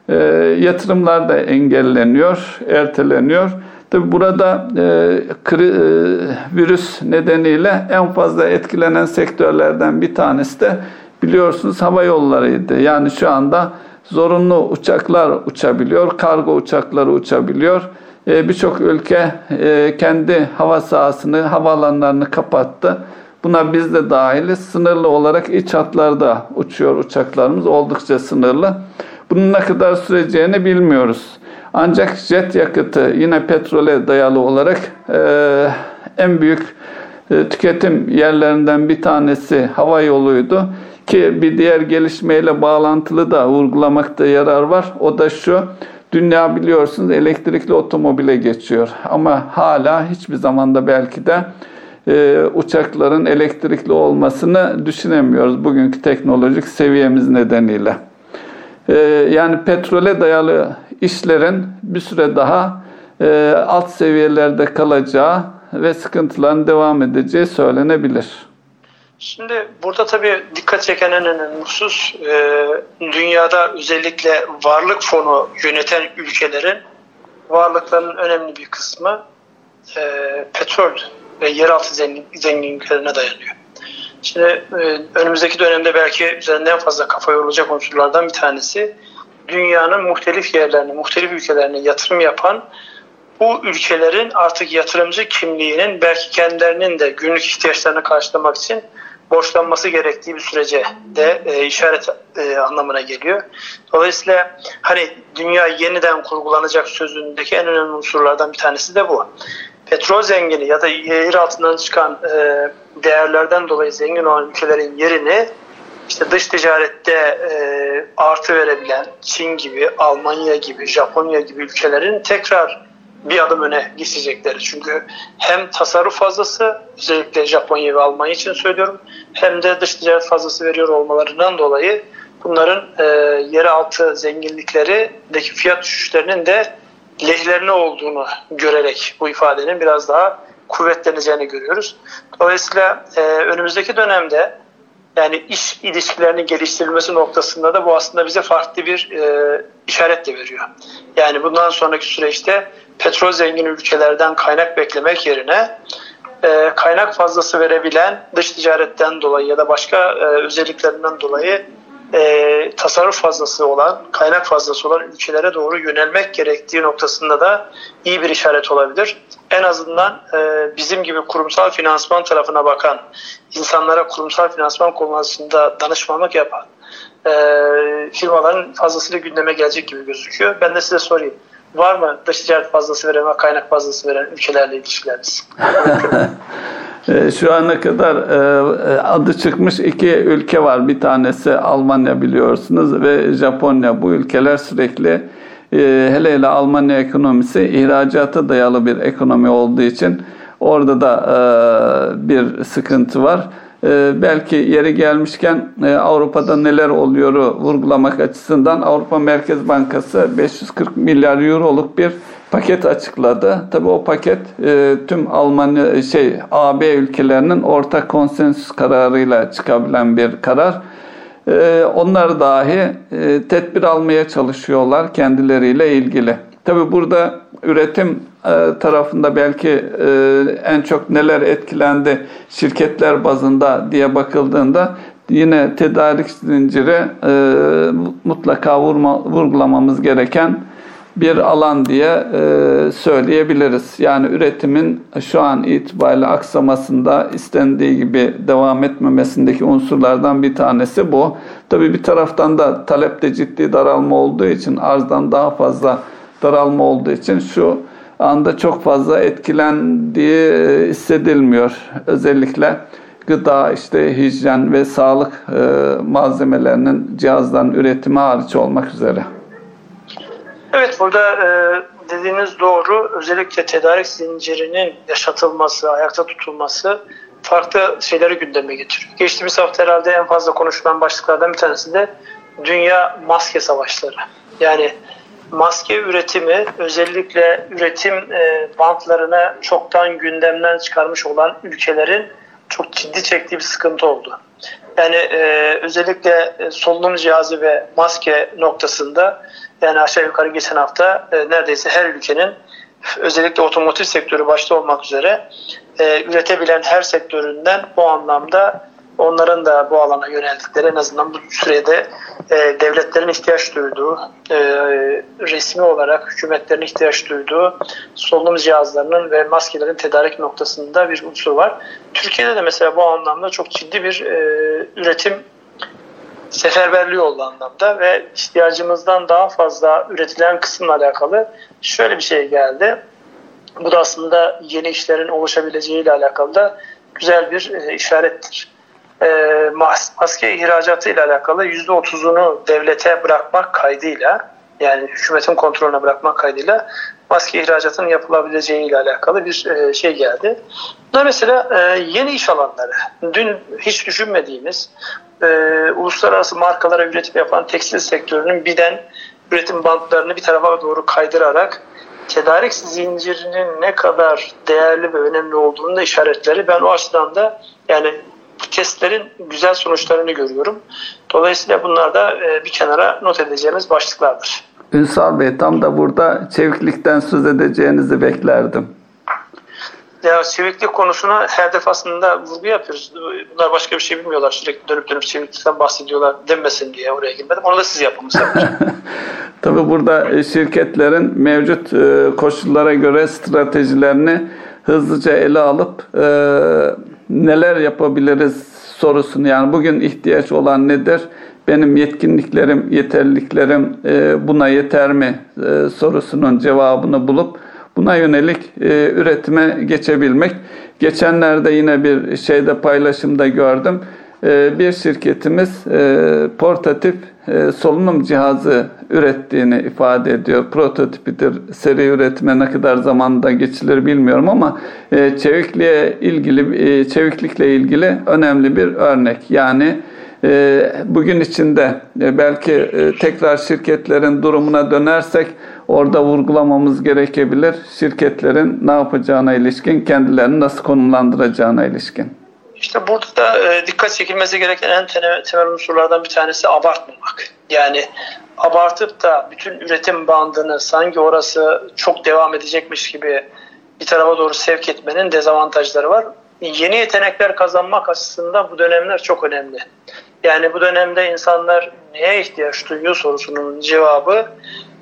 e, yatırımlar da engelleniyor, erteleniyor. Tabi burada e, kri, e, virüs nedeniyle en fazla etkilenen sektörlerden bir tanesi de biliyorsunuz hava yollarıydı. Yani şu anda zorunlu uçaklar uçabiliyor, kargo uçakları uçabiliyor. E, Birçok ülke e, kendi hava sahasını, havaalanlarını kapattı. Buna biz de dahiliz. Sınırlı olarak iç hatlarda uçuyor uçaklarımız oldukça sınırlı. Bunun ne kadar süreceğini bilmiyoruz. Ancak jet yakıtı yine petrole dayalı olarak e, en büyük tüketim yerlerinden bir tanesi hava yoluydu. Ki bir diğer gelişmeyle bağlantılı da vurgulamakta yarar var. O da şu, dünya biliyorsunuz elektrikli otomobile geçiyor. Ama hala hiçbir zamanda belki de e, uçakların elektrikli olmasını düşünemiyoruz bugünkü teknolojik seviyemiz nedeniyle. Ee, yani petrole dayalı işlerin bir süre daha e, alt seviyelerde kalacağı ve sıkıntıların devam edeceği söylenebilir. Şimdi burada tabii dikkat çeken en önemli husus e, dünyada özellikle varlık fonu yöneten ülkelerin varlıklarının önemli bir kısmı e, petrol ve yeraltı zengin, zenginliklerine dayanıyor. Şimdi e, önümüzdeki dönemde belki üzerinden en fazla kafa yorulacak unsurlardan bir tanesi dünyanın muhtelif yerlerine, muhtelif ülkelerine yatırım yapan bu ülkelerin artık yatırımcı kimliğinin belki kendilerinin de günlük ihtiyaçlarını karşılamak için borçlanması gerektiği bir sürece de e, işaret e, anlamına geliyor. Dolayısıyla hani dünya yeniden kurgulanacak sözündeki en önemli unsurlardan bir tanesi de bu. Petrol zengini ya da yer altından çıkan e, değerlerden dolayı zengin olan ülkelerin yerini işte dış ticarette e, artı verebilen Çin gibi, Almanya gibi, Japonya gibi ülkelerin tekrar bir adım öne geçecekleri. Çünkü hem tasarruf fazlası özellikle Japonya ve Almanya için söylüyorum hem de dış ticaret fazlası veriyor olmalarından dolayı bunların e, yeraltı zenginliklerindeki fiyat düşüşlerinin de lehlerine olduğunu görerek bu ifadenin biraz daha kuvvetleneceğini görüyoruz. Dolayısıyla e, önümüzdeki dönemde yani iş ilişkilerinin geliştirilmesi noktasında da bu aslında bize farklı bir e, işaret de veriyor. Yani bundan sonraki süreçte petrol zengin ülkelerden kaynak beklemek yerine e, kaynak fazlası verebilen dış ticaretten dolayı ya da başka e, özelliklerinden dolayı e, tasarruf fazlası olan, kaynak fazlası olan ülkelere doğru yönelmek gerektiği noktasında da iyi bir işaret olabilir. En azından e, bizim gibi kurumsal finansman tarafına bakan, insanlara kurumsal finansman konusunda danışmanlık yapan e, firmaların fazlasıyla gündeme gelecek gibi gözüküyor. Ben de size sorayım. Var mı dış ticaret fazlası veren ve kaynak fazlası veren ülkelerle ilişkileriniz? *laughs* E, şu ana kadar e, adı çıkmış iki ülke var. Bir tanesi Almanya biliyorsunuz ve Japonya. Bu ülkeler sürekli e, hele hele Almanya ekonomisi ihracata dayalı bir ekonomi olduğu için orada da bir sıkıntı var. Belki yeri gelmişken Avrupa'da neler oluyor vurgulamak açısından Avrupa Merkez Bankası 540 milyar euroluk bir paket açıkladı. Tabii o paket e, tüm Almanya şey AB ülkelerinin ortak konsensüs kararıyla çıkabilen bir karar. E, onlar dahi e, tedbir almaya çalışıyorlar kendileriyle ilgili. Tabii burada üretim e, tarafında belki e, en çok neler etkilendi şirketler bazında diye bakıldığında yine tedarik zinciri e, mutlaka vurma, vurgulamamız gereken bir alan diye e, söyleyebiliriz. Yani üretimin şu an itibariyle aksamasında istendiği gibi devam etmemesindeki unsurlardan bir tanesi bu. Tabi bir taraftan da talepte ciddi daralma olduğu için arzdan daha fazla daralma olduğu için şu anda çok fazla etkilendiği hissedilmiyor. Özellikle gıda, işte hijyen ve sağlık e, malzemelerinin cihazdan üretimi hariç olmak üzere. Evet burada e, dediğiniz doğru. Özellikle tedarik zincirinin yaşatılması, ayakta tutulması farklı şeyleri gündeme getiriyor. Geçtiğimiz hafta herhalde en fazla konuşulan başlıklardan bir tanesi de dünya maske savaşları. Yani maske üretimi özellikle üretim e, bantlarını çoktan gündemden çıkarmış olan ülkelerin çok ciddi çektiği bir sıkıntı oldu. Yani e, özellikle solunum cihazı ve maske noktasında yani aşağı yukarı geçen hafta e, neredeyse her ülkenin özellikle otomotiv sektörü başta olmak üzere e, üretebilen her sektöründen bu anlamda onların da bu alana yöneldikleri en azından bu sürede e, devletlerin ihtiyaç duyduğu, e, resmi olarak hükümetlerin ihtiyaç duyduğu solunum cihazlarının ve maskelerin tedarik noktasında bir unsur var. Türkiye'de de mesela bu anlamda çok ciddi bir e, üretim seferberliği oldu anlamda ve ihtiyacımızdan daha fazla üretilen kısımla alakalı şöyle bir şey geldi. Bu da aslında yeni işlerin oluşabileceği ile alakalı da güzel bir e, işarettir. E, maske ihracatı ile alakalı %30'unu devlete bırakmak kaydıyla yani hükümetin kontrolüne bırakmak kaydıyla maske ihracatının yapılabileceği ile alakalı bir e, şey geldi. Bu da mesela e, yeni iş alanları. Dün hiç düşünmediğimiz e, uluslararası markalara üretim yapan tekstil sektörünün birden üretim bantlarını bir tarafa doğru kaydırarak tedarik zincirinin ne kadar değerli ve önemli olduğunu da işaretleri ben o açıdan da yani testlerin güzel sonuçlarını görüyorum. Dolayısıyla bunlar da e, bir kenara not edeceğimiz başlıklardır. Ünsal Bey tam da burada çeviklikten söz edeceğinizi beklerdim. Ya çeviklik konusuna her defasında vurgu yapıyoruz. Bunlar başka bir şey bilmiyorlar. Sürekli dönüp dönüp çeviklikten bahsediyorlar denmesin diye oraya girmedim. Onu da siz *laughs* yapın Tabii burada şirketlerin mevcut e, koşullara göre stratejilerini hızlıca ele alıp e, neler yapabiliriz sorusunu yani bugün ihtiyaç olan nedir? Benim yetkinliklerim, yeterliliklerim e, buna yeter mi sorusunun cevabını bulup Buna yönelik e, üretime geçebilmek. Geçenlerde yine bir şeyde paylaşımda gördüm. E, bir şirketimiz e, portatif e, solunum cihazı ürettiğini ifade ediyor. Prototipidir. Seri üretime ne kadar zamanda geçilir bilmiyorum ama e, çevikliğe ilgili e, çeviklikle ilgili önemli bir örnek. Yani bugün içinde belki tekrar şirketlerin durumuna dönersek orada vurgulamamız gerekebilir. Şirketlerin ne yapacağına ilişkin, kendilerini nasıl konumlandıracağına ilişkin. İşte burada da e, dikkat çekilmesi gereken en temel, unsurlardan bir tanesi abartmamak. Yani abartıp da bütün üretim bandını sanki orası çok devam edecekmiş gibi bir tarafa doğru sevk etmenin dezavantajları var. Yeni yetenekler kazanmak açısından bu dönemler çok önemli. Yani bu dönemde insanlar neye ihtiyaç duyuyor sorusunun cevabı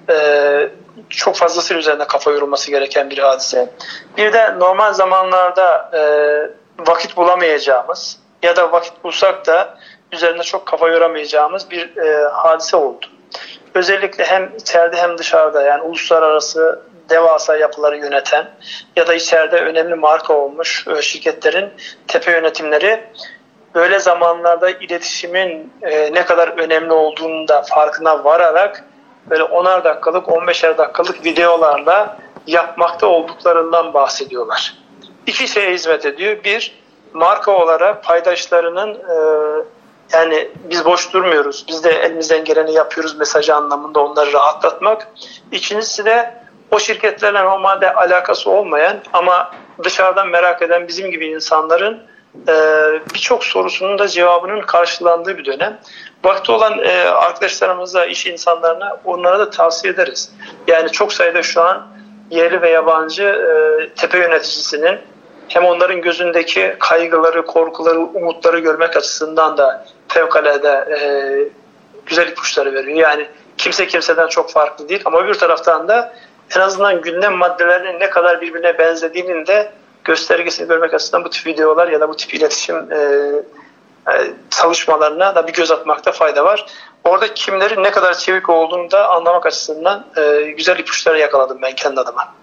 e, çok fazlasıyla üzerine kafa yorulması gereken bir hadise. Bir de normal zamanlarda e, vakit bulamayacağımız ya da vakit bulsak da üzerine çok kafa yoramayacağımız bir e, hadise oldu. Özellikle hem içeride hem dışarıda yani uluslararası devasa yapıları yöneten ya da içeride önemli marka olmuş e, şirketlerin tepe yönetimleri böyle zamanlarda iletişimin e, ne kadar önemli olduğunu da farkına vararak böyle 10'ar dakikalık 15'er dakikalık videolarla yapmakta olduklarından bahsediyorlar. İki şeye hizmet ediyor. Bir, marka olarak paydaşlarının e, yani biz boş durmuyoruz. Biz de elimizden geleni yapıyoruz mesajı anlamında onları rahatlatmak. İkincisi de o şirketlerle normalde alakası olmayan ama dışarıdan merak eden bizim gibi insanların e, birçok sorusunun da cevabının karşılandığı bir dönem. Vakti olan e, arkadaşlarımıza, iş insanlarına onlara da tavsiye ederiz. Yani çok sayıda şu an yerli ve yabancı e, tepe yöneticisinin hem onların gözündeki kaygıları, korkuları, umutları görmek açısından da fevkalade e, güzel ipuçları veriyor. Yani kimse kimseden çok farklı değil ama bir taraftan da en azından gündem maddelerinin ne kadar birbirine benzediğinin de göstergesini görmek açısından bu tip videolar ya da bu tip iletişim e, e, çalışmalarına da bir göz atmakta fayda var. Orada kimlerin ne kadar çevik olduğunu da anlamak açısından e, güzel ipuçları yakaladım ben kendi adıma.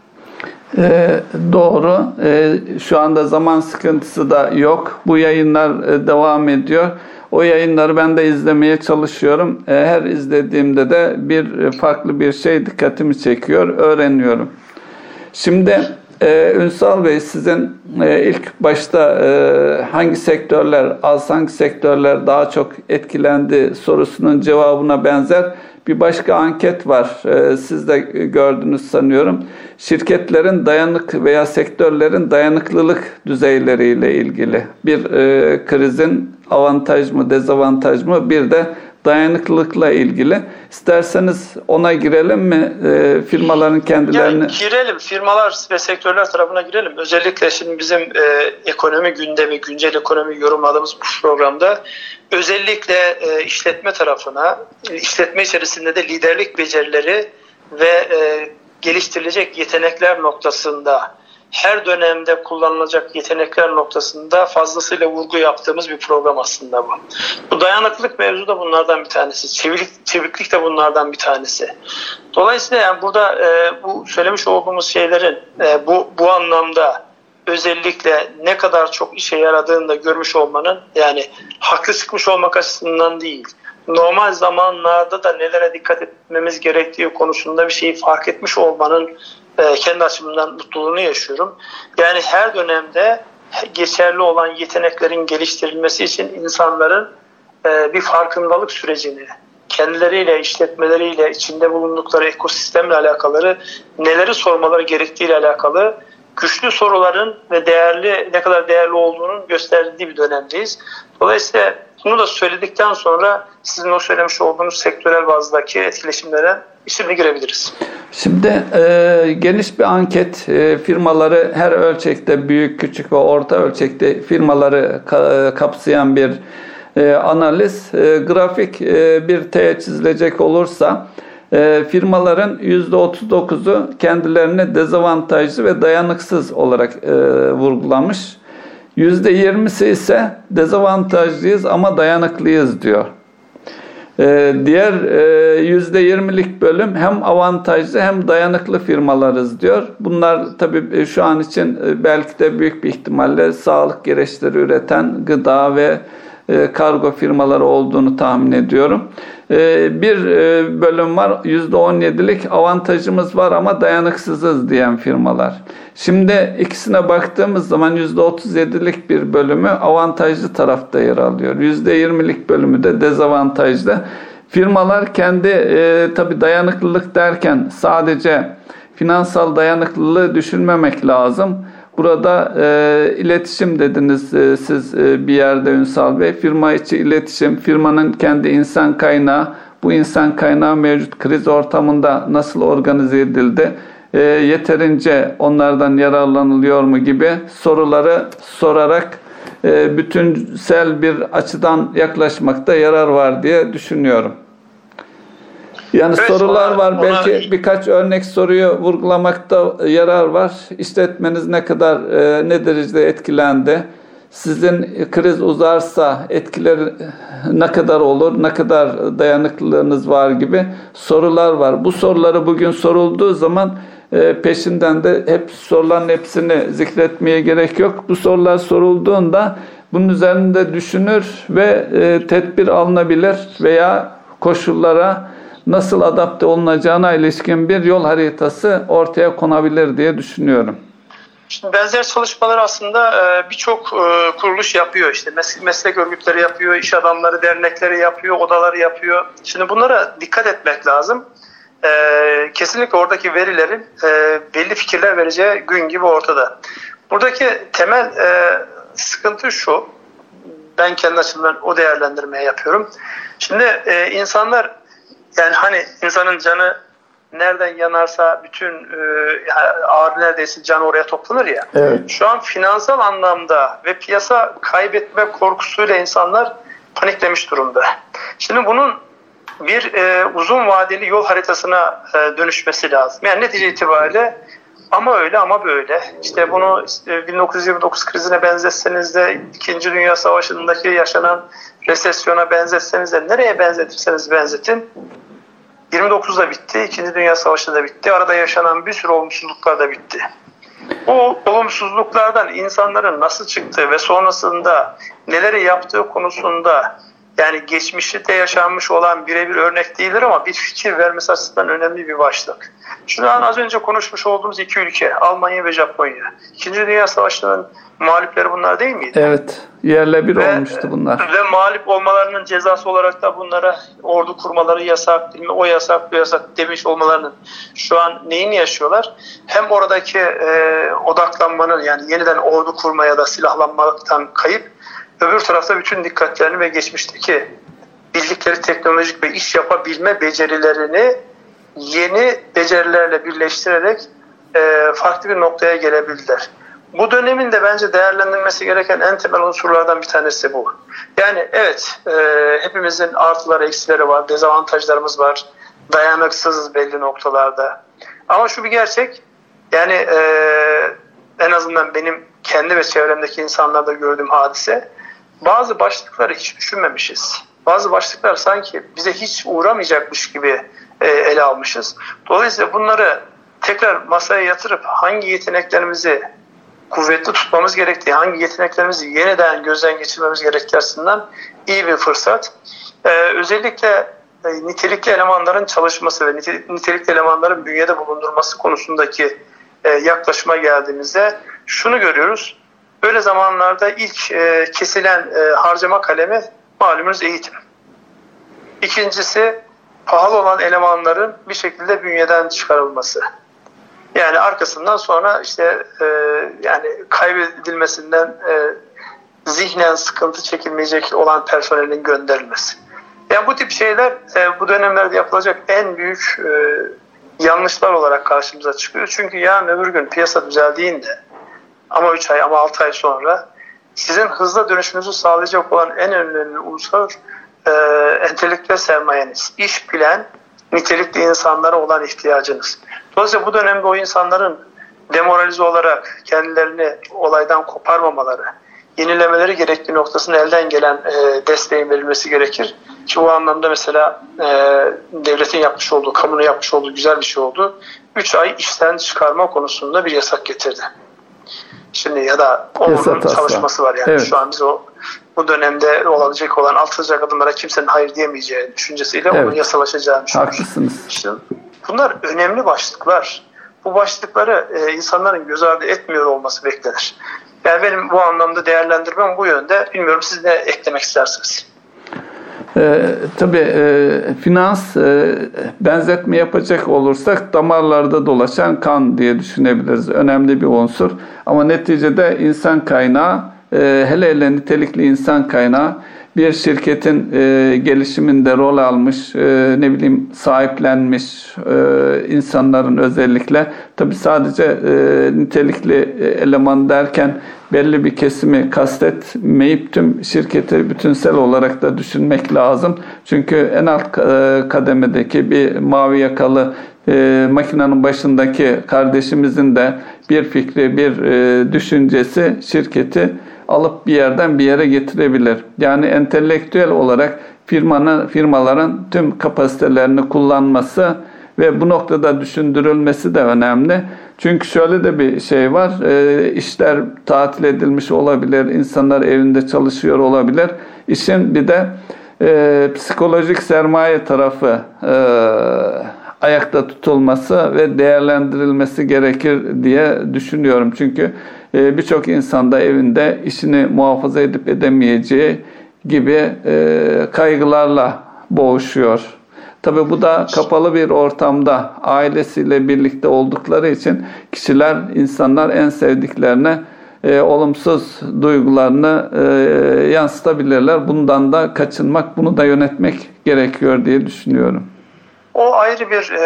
Ee, doğru. Ee, şu anda zaman sıkıntısı da yok. Bu yayınlar e, devam ediyor. O yayınları ben de izlemeye çalışıyorum. E, her izlediğimde de bir farklı bir şey dikkatimi çekiyor, öğreniyorum. Şimdi ee, Ünsal Bey sizin e, ilk başta e, hangi sektörler az hangi sektörler daha çok etkilendi sorusunun cevabına benzer bir başka anket var. E, siz de gördünüz sanıyorum. Şirketlerin dayanık veya sektörlerin dayanıklılık düzeyleriyle ilgili bir e, krizin avantaj mı dezavantaj mı bir de dayanıklılıkla ilgili. İsterseniz ona girelim mi? E, firmaların kendilerini... Yani girelim. Firmalar ve sektörler tarafına girelim. Özellikle şimdi bizim e, ekonomi gündemi, güncel ekonomi yorumladığımız bu programda özellikle e, işletme tarafına, işletme içerisinde de liderlik becerileri ve e, geliştirilecek yetenekler noktasında her dönemde kullanılacak yetenekler noktasında fazlasıyla vurgu yaptığımız bir program aslında bu. Bu dayanıklılık mevzu da bunlardan bir tanesi. Çeviklik, çeviklik de bunlardan bir tanesi. Dolayısıyla yani burada e, bu söylemiş olduğumuz şeylerin e, bu, bu anlamda özellikle ne kadar çok işe yaradığını da görmüş olmanın yani haklı çıkmış olmak açısından değil normal zamanlarda da nelere dikkat etmemiz gerektiği konusunda bir şeyi fark etmiş olmanın e, kendi açımdan mutluluğunu yaşıyorum. Yani her dönemde geçerli olan yeteneklerin geliştirilmesi için insanların e, bir farkındalık sürecini, kendileriyle, işletmeleriyle, içinde bulundukları ekosistemle alakalı neleri sormaları gerektiğiyle alakalı güçlü soruların ve değerli ne kadar değerli olduğunun gösterdiği bir dönemdeyiz. Dolayısıyla bunu da söyledikten sonra sizin o söylemiş olduğunuz sektörel bazdaki etkileşimlere şimdi girebiliriz. Şimdi e, geniş bir anket e, firmaları her ölçekte büyük, küçük ve orta ölçekte firmaları ka, e, kapsayan bir e, analiz. E, grafik e, bir T çizilecek olursa e, firmaların %39'u kendilerini dezavantajlı ve dayanıksız olarak e, vurgulamış. %20'si ise dezavantajlıyız ama dayanıklıyız diyor. Ee, diğer e, %20'lik bölüm hem avantajlı hem dayanıklı firmalarız diyor. Bunlar tabii e, şu an için e, belki de büyük bir ihtimalle sağlık gereçleri üreten gıda ve e, kargo firmaları olduğunu tahmin ediyorum. E, bir e, bölüm var %17'lik avantajımız var ama dayanıksızız diyen firmalar. Şimdi ikisine baktığımız zaman %37'lik bir bölümü avantajlı tarafta yer alıyor. %20'lik bölümü de dezavantajlı. Firmalar kendi e, tabi dayanıklılık derken sadece finansal dayanıklılığı düşünmemek lazım Burada e, iletişim dediniz e, siz e, bir yerde Ünsal Bey. Firma içi iletişim, firmanın kendi insan kaynağı, bu insan kaynağı mevcut kriz ortamında nasıl organize edildi? E, yeterince onlardan yararlanılıyor mu gibi soruları sorarak e, bütünsel bir açıdan yaklaşmakta yarar var diye düşünüyorum. Yani evet, sorular ona, var. Belki ona... birkaç örnek soruyu vurgulamakta yarar var. İşletmeniz ne kadar e, ne derecede etkilendi? Sizin kriz uzarsa etkileri ne kadar olur? Ne kadar dayanıklılığınız var gibi sorular var. Bu soruları bugün sorulduğu zaman e, peşinden de hep soruların hepsini zikretmeye gerek yok. Bu sorular sorulduğunda bunun üzerinde düşünür ve e, tedbir alınabilir veya koşullara nasıl adapte olunacağına ilişkin bir yol haritası ortaya konabilir diye düşünüyorum. Şimdi benzer çalışmalar aslında e, birçok e, kuruluş yapıyor. İşte meslek örgütleri yapıyor, iş adamları dernekleri yapıyor, odaları yapıyor. Şimdi bunlara dikkat etmek lazım. E, kesinlikle oradaki verilerin belli fikirler vereceği gün gibi ortada. Buradaki temel sıkıntı şu. Ben kendi açımdan o değerlendirmeye yapıyorum. Şimdi insanlar yani hani insanın canı nereden yanarsa bütün e, ağır neredeyse can oraya toplanır ya. Evet. Şu an finansal anlamda ve piyasa kaybetme korkusuyla insanlar paniklemiş durumda. Şimdi bunun bir e, uzun vadeli yol haritasına e, dönüşmesi lazım. Yani netice itibariyle ama öyle ama böyle. İşte bunu işte 1929 krizine benzetseniz de 2. Dünya Savaşı'ndaki yaşanan resesyona benzetseniz de nereye benzetirseniz benzetin 29'da bitti, İkinci Dünya Savaşı da bitti. Arada yaşanan bir sürü olumsuzluklar da bitti. Bu olumsuzluklardan insanların nasıl çıktığı ve sonrasında neleri yaptığı konusunda yani geçmişte yaşanmış olan birebir örnek değildir ama bir fikir vermesi açısından önemli bir başlık. Şu an az önce konuşmuş olduğumuz iki ülke Almanya ve Japonya. İkinci Dünya Savaşı'nın mağlupleri bunlar değil miydi? Evet. Yerle bir ve, olmuştu bunlar. Ve mağlup olmalarının cezası olarak da bunlara ordu kurmaları yasak, o yasak, bu yasak demiş olmalarının şu an neyini yaşıyorlar? Hem oradaki e, odaklanmanın yani yeniden ordu kurmaya da silahlanmaktan kayıp öbür tarafta bütün dikkatlerini ve geçmişteki bildikleri teknolojik ve iş yapabilme becerilerini yeni becerilerle birleştirerek e, farklı bir noktaya gelebildiler. Bu dönemin de bence değerlendirilmesi gereken en temel unsurlardan bir tanesi bu. Yani evet e, hepimizin artıları eksileri var, dezavantajlarımız var, dayanıksızız belli noktalarda. Ama şu bir gerçek, yani e, en azından benim kendi ve çevremdeki insanlarda gördüğüm hadise, bazı başlıkları hiç düşünmemişiz. Bazı başlıklar sanki bize hiç uğramayacakmış gibi e, ele almışız. Dolayısıyla bunları tekrar masaya yatırıp hangi yeteneklerimizi kuvvetli tutmamız gerektiği, hangi yeteneklerimizi yeniden gözden geçirmemiz gerektiği açısından iyi bir fırsat. Ee, özellikle e, nitelikli elemanların çalışması ve nitelikli elemanların bünyede bulundurması konusundaki e, yaklaşıma geldiğimizde şunu görüyoruz. Böyle zamanlarda ilk e, kesilen e, harcama kalemi malumunuz eğitim. İkincisi pahalı olan elemanların bir şekilde bünyeden çıkarılması. Yani arkasından sonra işte e, yani kaybedilmesinden e, zihnen sıkıntı çekilmeyecek olan personelin gönderilmesi. Yani bu tip şeyler e, bu dönemlerde yapılacak en büyük e, yanlışlar olarak karşımıza çıkıyor. Çünkü yarın öbür gün piyasa düzeldiğinde ama 3 ay ama 6 ay sonra sizin hızla dönüşünüzü sağlayacak olan en önemli unsur e, entelektüel sermayeniz. İş bilen, nitelikli insanlara olan ihtiyacınız. Dolayısıyla bu dönemde o insanların demoralize olarak kendilerini olaydan koparmamaları, yenilemeleri gerektiği noktasında elden gelen e, desteğin verilmesi gerekir. Ki bu anlamda mesela e, devletin yapmış olduğu, kamunun yapmış olduğu güzel bir şey oldu. 3 ay işten çıkarma konusunda bir yasak getirdi. Şimdi ya da onun çalışması var yani evet. şu an biz o bu dönemde olacak olan atılacak adımlara kimsenin hayır diyemeyeceği düşüncesiyle evet. onun yasalaşacağını düşünüyoruz. Haklısınız. İşte bunlar önemli başlıklar. Bu başlıkları e, insanların göz ardı etmiyor olması beklenir. Yani benim bu anlamda değerlendirmem bu yönde. Bilmiyorum siz ne eklemek istersiniz? E, tabii e, finans e, benzetme yapacak olursak damarlarda dolaşan kan diye düşünebiliriz. Önemli bir unsur. Ama neticede insan kaynağı, e, hele hele nitelikli insan kaynağı bir şirketin e, gelişiminde rol almış, e, ne bileyim sahiplenmiş e, insanların özellikle tabi sadece e, nitelikli eleman derken belli bir kesimi kastetmeyip tüm şirketi bütünsel olarak da düşünmek lazım. Çünkü en alt e, kademedeki bir mavi yakalı e, makinenin başındaki kardeşimizin de bir fikri, bir e, düşüncesi şirketi alıp bir yerden bir yere getirebilir. Yani entelektüel olarak firmanın firmaların tüm kapasitelerini kullanması ve bu noktada düşündürülmesi de önemli. Çünkü şöyle de bir şey var. E, işler tatil edilmiş olabilir. insanlar evinde çalışıyor olabilir. İşin bir de e, psikolojik sermaye tarafı e, ayakta tutulması ve değerlendirilmesi gerekir diye düşünüyorum. Çünkü birçok insanda evinde işini muhafaza edip edemeyeceği gibi e, kaygılarla boğuşuyor. Tabi bu da kapalı bir ortamda ailesiyle birlikte oldukları için kişiler, insanlar en sevdiklerine e, olumsuz duygularını e, yansıtabilirler. Bundan da kaçınmak, bunu da yönetmek gerekiyor diye düşünüyorum. O ayrı bir e,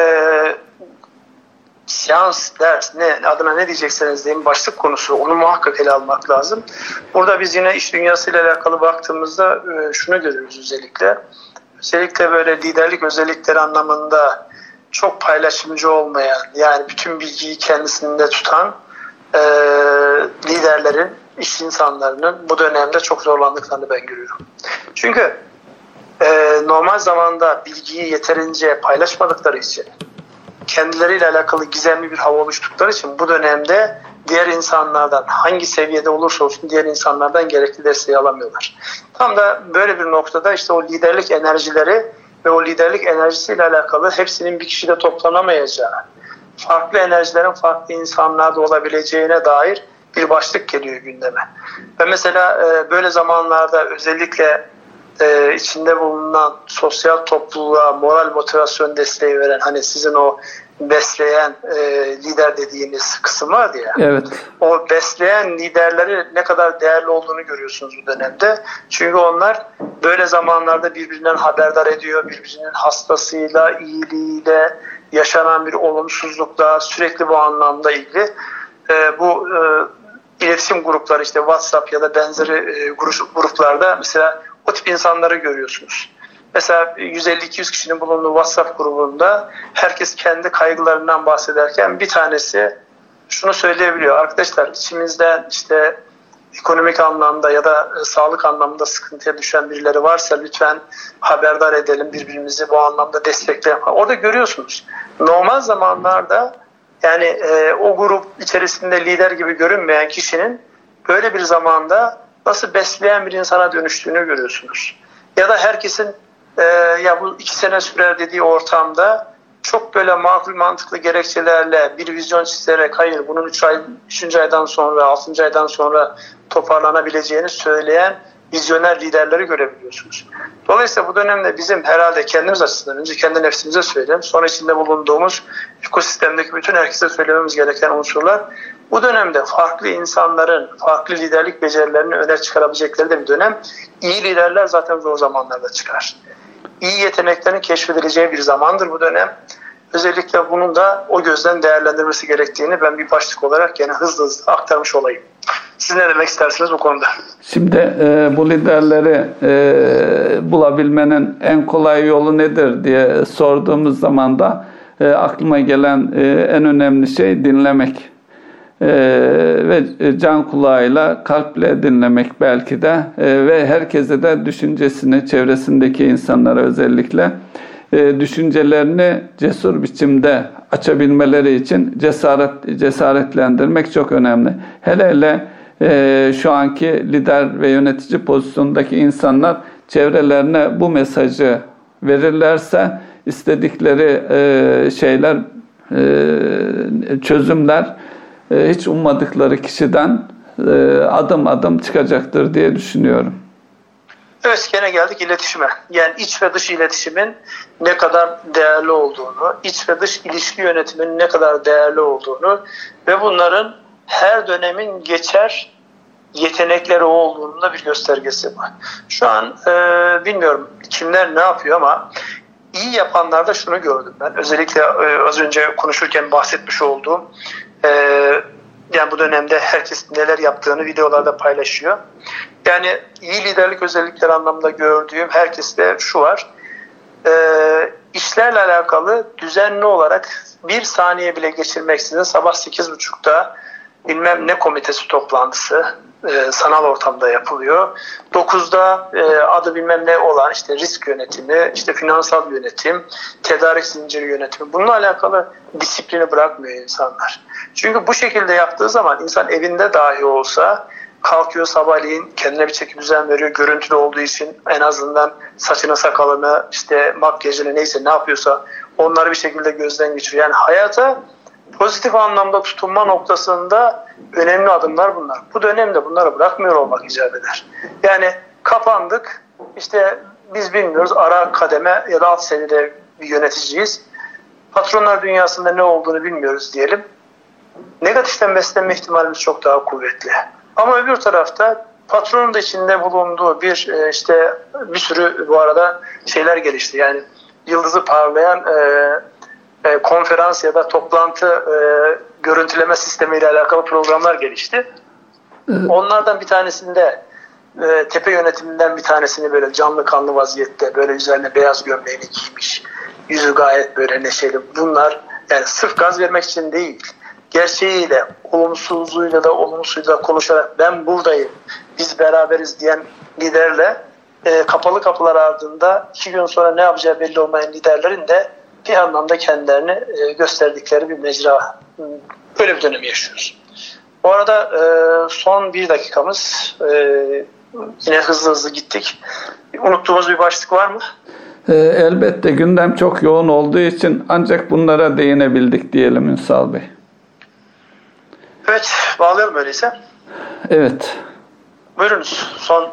seans, ders ne adına ne diyecekseniz deyin başlık konusu onu muhakkak ele almak lazım. Burada biz yine iş dünyasıyla alakalı baktığımızda e, şunu görüyoruz özellikle. Özellikle böyle liderlik özellikleri anlamında çok paylaşımcı olmayan yani bütün bilgiyi kendisinde tutan e, liderlerin, iş insanlarının bu dönemde çok zorlandıklarını ben görüyorum. Çünkü e, normal zamanda bilgiyi yeterince paylaşmadıkları için kendileriyle alakalı gizemli bir hava oluştukları için bu dönemde diğer insanlardan hangi seviyede olursa olsun diğer insanlardan gerekli desteği alamıyorlar. Tam da böyle bir noktada işte o liderlik enerjileri ve o liderlik enerjisiyle alakalı hepsinin bir kişide toplanamayacağı, farklı enerjilerin farklı insanlarda olabileceğine dair bir başlık geliyor gündeme. Ve mesela e, böyle zamanlarda özellikle e, içinde bulunan sosyal topluluğa moral motivasyon desteği veren hani sizin o besleyen e, lider dediğiniz kısım vardı ya. Evet. O besleyen liderleri ne kadar değerli olduğunu görüyorsunuz bu dönemde. Çünkü onlar böyle zamanlarda birbirinden haberdar ediyor. Birbirinin hastasıyla, iyiliğiyle, yaşanan bir olumsuzlukla sürekli bu anlamda ilgili. E, bu e, iletişim grupları işte WhatsApp ya da benzeri e, gruplarda mesela o tip insanları görüyorsunuz. Mesela 150-200 kişinin bulunduğu WhatsApp grubunda herkes kendi kaygılarından bahsederken bir tanesi şunu söyleyebiliyor. Arkadaşlar içimizden işte ekonomik anlamda ya da e, sağlık anlamında sıkıntıya düşen birileri varsa lütfen haberdar edelim birbirimizi bu anlamda destekleyelim. Orada görüyorsunuz. Normal zamanlarda yani e, o grup içerisinde lider gibi görünmeyen kişinin böyle bir zamanda nasıl besleyen bir insana dönüştüğünü görüyorsunuz. Ya da herkesin e, ya bu iki sene sürer dediği ortamda çok böyle makul mantıklı gerekçelerle bir vizyon çizerek hayır bunun 3 ay, 3. aydan sonra, 6. aydan sonra toparlanabileceğini söyleyen vizyoner liderleri görebiliyorsunuz. Dolayısıyla bu dönemde bizim herhalde kendimiz açısından önce kendi nefsimize söyleyelim. Sonra içinde bulunduğumuz ekosistemdeki bütün herkese söylememiz gereken unsurlar bu dönemde farklı insanların farklı liderlik becerilerini öne çıkarabilecekleri de bir dönem. İyi liderler zaten zor zamanlarda çıkar. İyi yeteneklerin keşfedileceği bir zamandır bu dönem. Özellikle bunun da o gözden değerlendirmesi gerektiğini ben bir başlık olarak yine hızlı hızlı aktarmış olayım. Siz ne demek istersiniz bu konuda? Şimdi e, bu liderleri e, bulabilmenin en kolay yolu nedir diye sorduğumuz zaman da e, aklıma gelen e, en önemli şey dinlemek. E, ve can kulağıyla, kalple dinlemek belki de e, ve herkese de düşüncesini, çevresindeki insanlara özellikle e, düşüncelerini cesur biçimde açabilmeleri için cesaret cesaretlendirmek çok önemli. Hele hele e, şu anki lider ve yönetici pozisyondaki insanlar çevrelerine bu mesajı verirlerse istedikleri e, şeyler, e, çözümler hiç ummadıkları kişiden e, adım adım çıkacaktır diye düşünüyorum. Evet gene geldik iletişime. Yani iç ve dış iletişimin ne kadar değerli olduğunu, iç ve dış ilişki yönetiminin ne kadar değerli olduğunu ve bunların her dönemin geçer yetenekleri olduğunun da bir göstergesi var. Şu an e, bilmiyorum kimler ne yapıyor ama iyi yapanlarda şunu gördüm ben. Özellikle e, az önce konuşurken bahsetmiş olduğum e, yani bu dönemde herkes neler yaptığını videolarda paylaşıyor. Yani iyi liderlik özellikleri anlamda gördüğüm herkeste şu var. E, işlerle alakalı düzenli olarak bir saniye bile geçirmeksizin sabah 8.30'da bilmem ne komitesi toplantısı e, sanal ortamda yapılıyor. 9'da e, adı bilmem ne olan işte risk yönetimi, işte finansal yönetim, tedarik zinciri yönetimi bununla alakalı disiplini bırakmıyor insanlar. Çünkü bu şekilde yaptığı zaman insan evinde dahi olsa kalkıyor sabahleyin kendine bir çeki düzen veriyor. Görüntülü olduğu için en azından saçını sakalını işte makyajını neyse ne yapıyorsa onları bir şekilde gözden geçiriyor. Yani hayata pozitif anlamda tutunma noktasında önemli adımlar bunlar. Bu dönemde bunları bırakmıyor olmak icap eder. Yani kapandık işte biz bilmiyoruz ara kademe ya da alt seviyede bir yöneticiyiz. Patronlar dünyasında ne olduğunu bilmiyoruz diyelim. Negatiften beslenme ihtimalimiz çok daha kuvvetli. Ama öbür tarafta patronun da içinde bulunduğu bir e, işte bir sürü bu arada şeyler gelişti. Yani yıldızı parlayan e, e, konferans ya da toplantı e, görüntüleme sistemiyle alakalı programlar gelişti. Onlardan bir tanesinde e, tepe yönetiminden bir tanesini böyle canlı kanlı vaziyette böyle üzerine beyaz gömleğini giymiş. Yüzü gayet böyle neşeli. Bunlar yani sırf gaz vermek için değil gerçeğiyle, olumsuzluğuyla da olumsuzluğuyla konuşarak ben buradayım, biz beraberiz diyen liderle e, kapalı kapılar ardında iki gün sonra ne yapacağı belli olmayan liderlerin de bir anlamda kendilerini e, gösterdikleri bir mecra. Böyle bir dönem yaşıyoruz. Bu arada e, son bir dakikamız e, yine hızlı hızlı gittik. Unuttuğumuz bir başlık var mı? Elbette gündem çok yoğun olduğu için ancak bunlara değinebildik diyelim Ünsal Bey. Evet, bağlayalım öyleyse. Evet. Buyurunuz. Son e,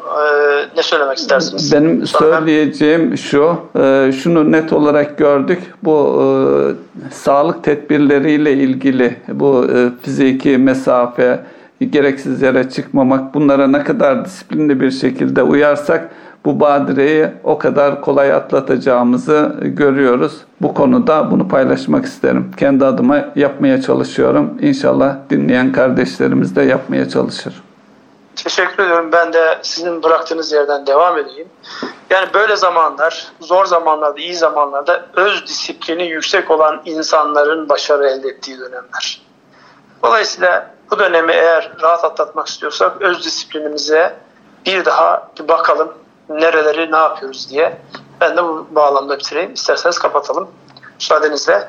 ne söylemek istersiniz? Benim Sonra söyleyeceğim ben... şu, e, şunu net olarak gördük. Bu e, sağlık tedbirleriyle ilgili bu e, fiziki mesafe, gereksiz yere çıkmamak bunlara ne kadar disiplinli bir şekilde uyarsak bu badireyi o kadar kolay atlatacağımızı görüyoruz. Bu konuda bunu paylaşmak isterim. Kendi adıma yapmaya çalışıyorum. İnşallah dinleyen kardeşlerimiz de yapmaya çalışır. Teşekkür ediyorum. Ben de sizin bıraktığınız yerden devam edeyim. Yani böyle zamanlar, zor zamanlarda, iyi zamanlarda öz disiplini yüksek olan insanların başarı elde ettiği dönemler. Dolayısıyla bu dönemi eğer rahat atlatmak istiyorsak öz disiplinimize bir daha bir bakalım nereleri ne yapıyoruz diye. Ben de bu bağlamda bitireyim. İsterseniz kapatalım. Müsaadenizle.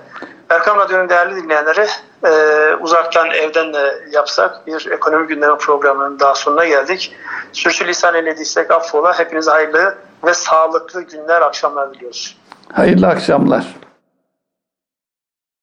Erkam Radyo'nun değerli dinleyenleri e, uzaktan evden de yapsak bir ekonomi gündemi programının daha sonuna geldik. Sürçülisan eylediysek affola. Hepinize hayırlı ve sağlıklı günler, akşamlar diliyoruz. Hayırlı akşamlar.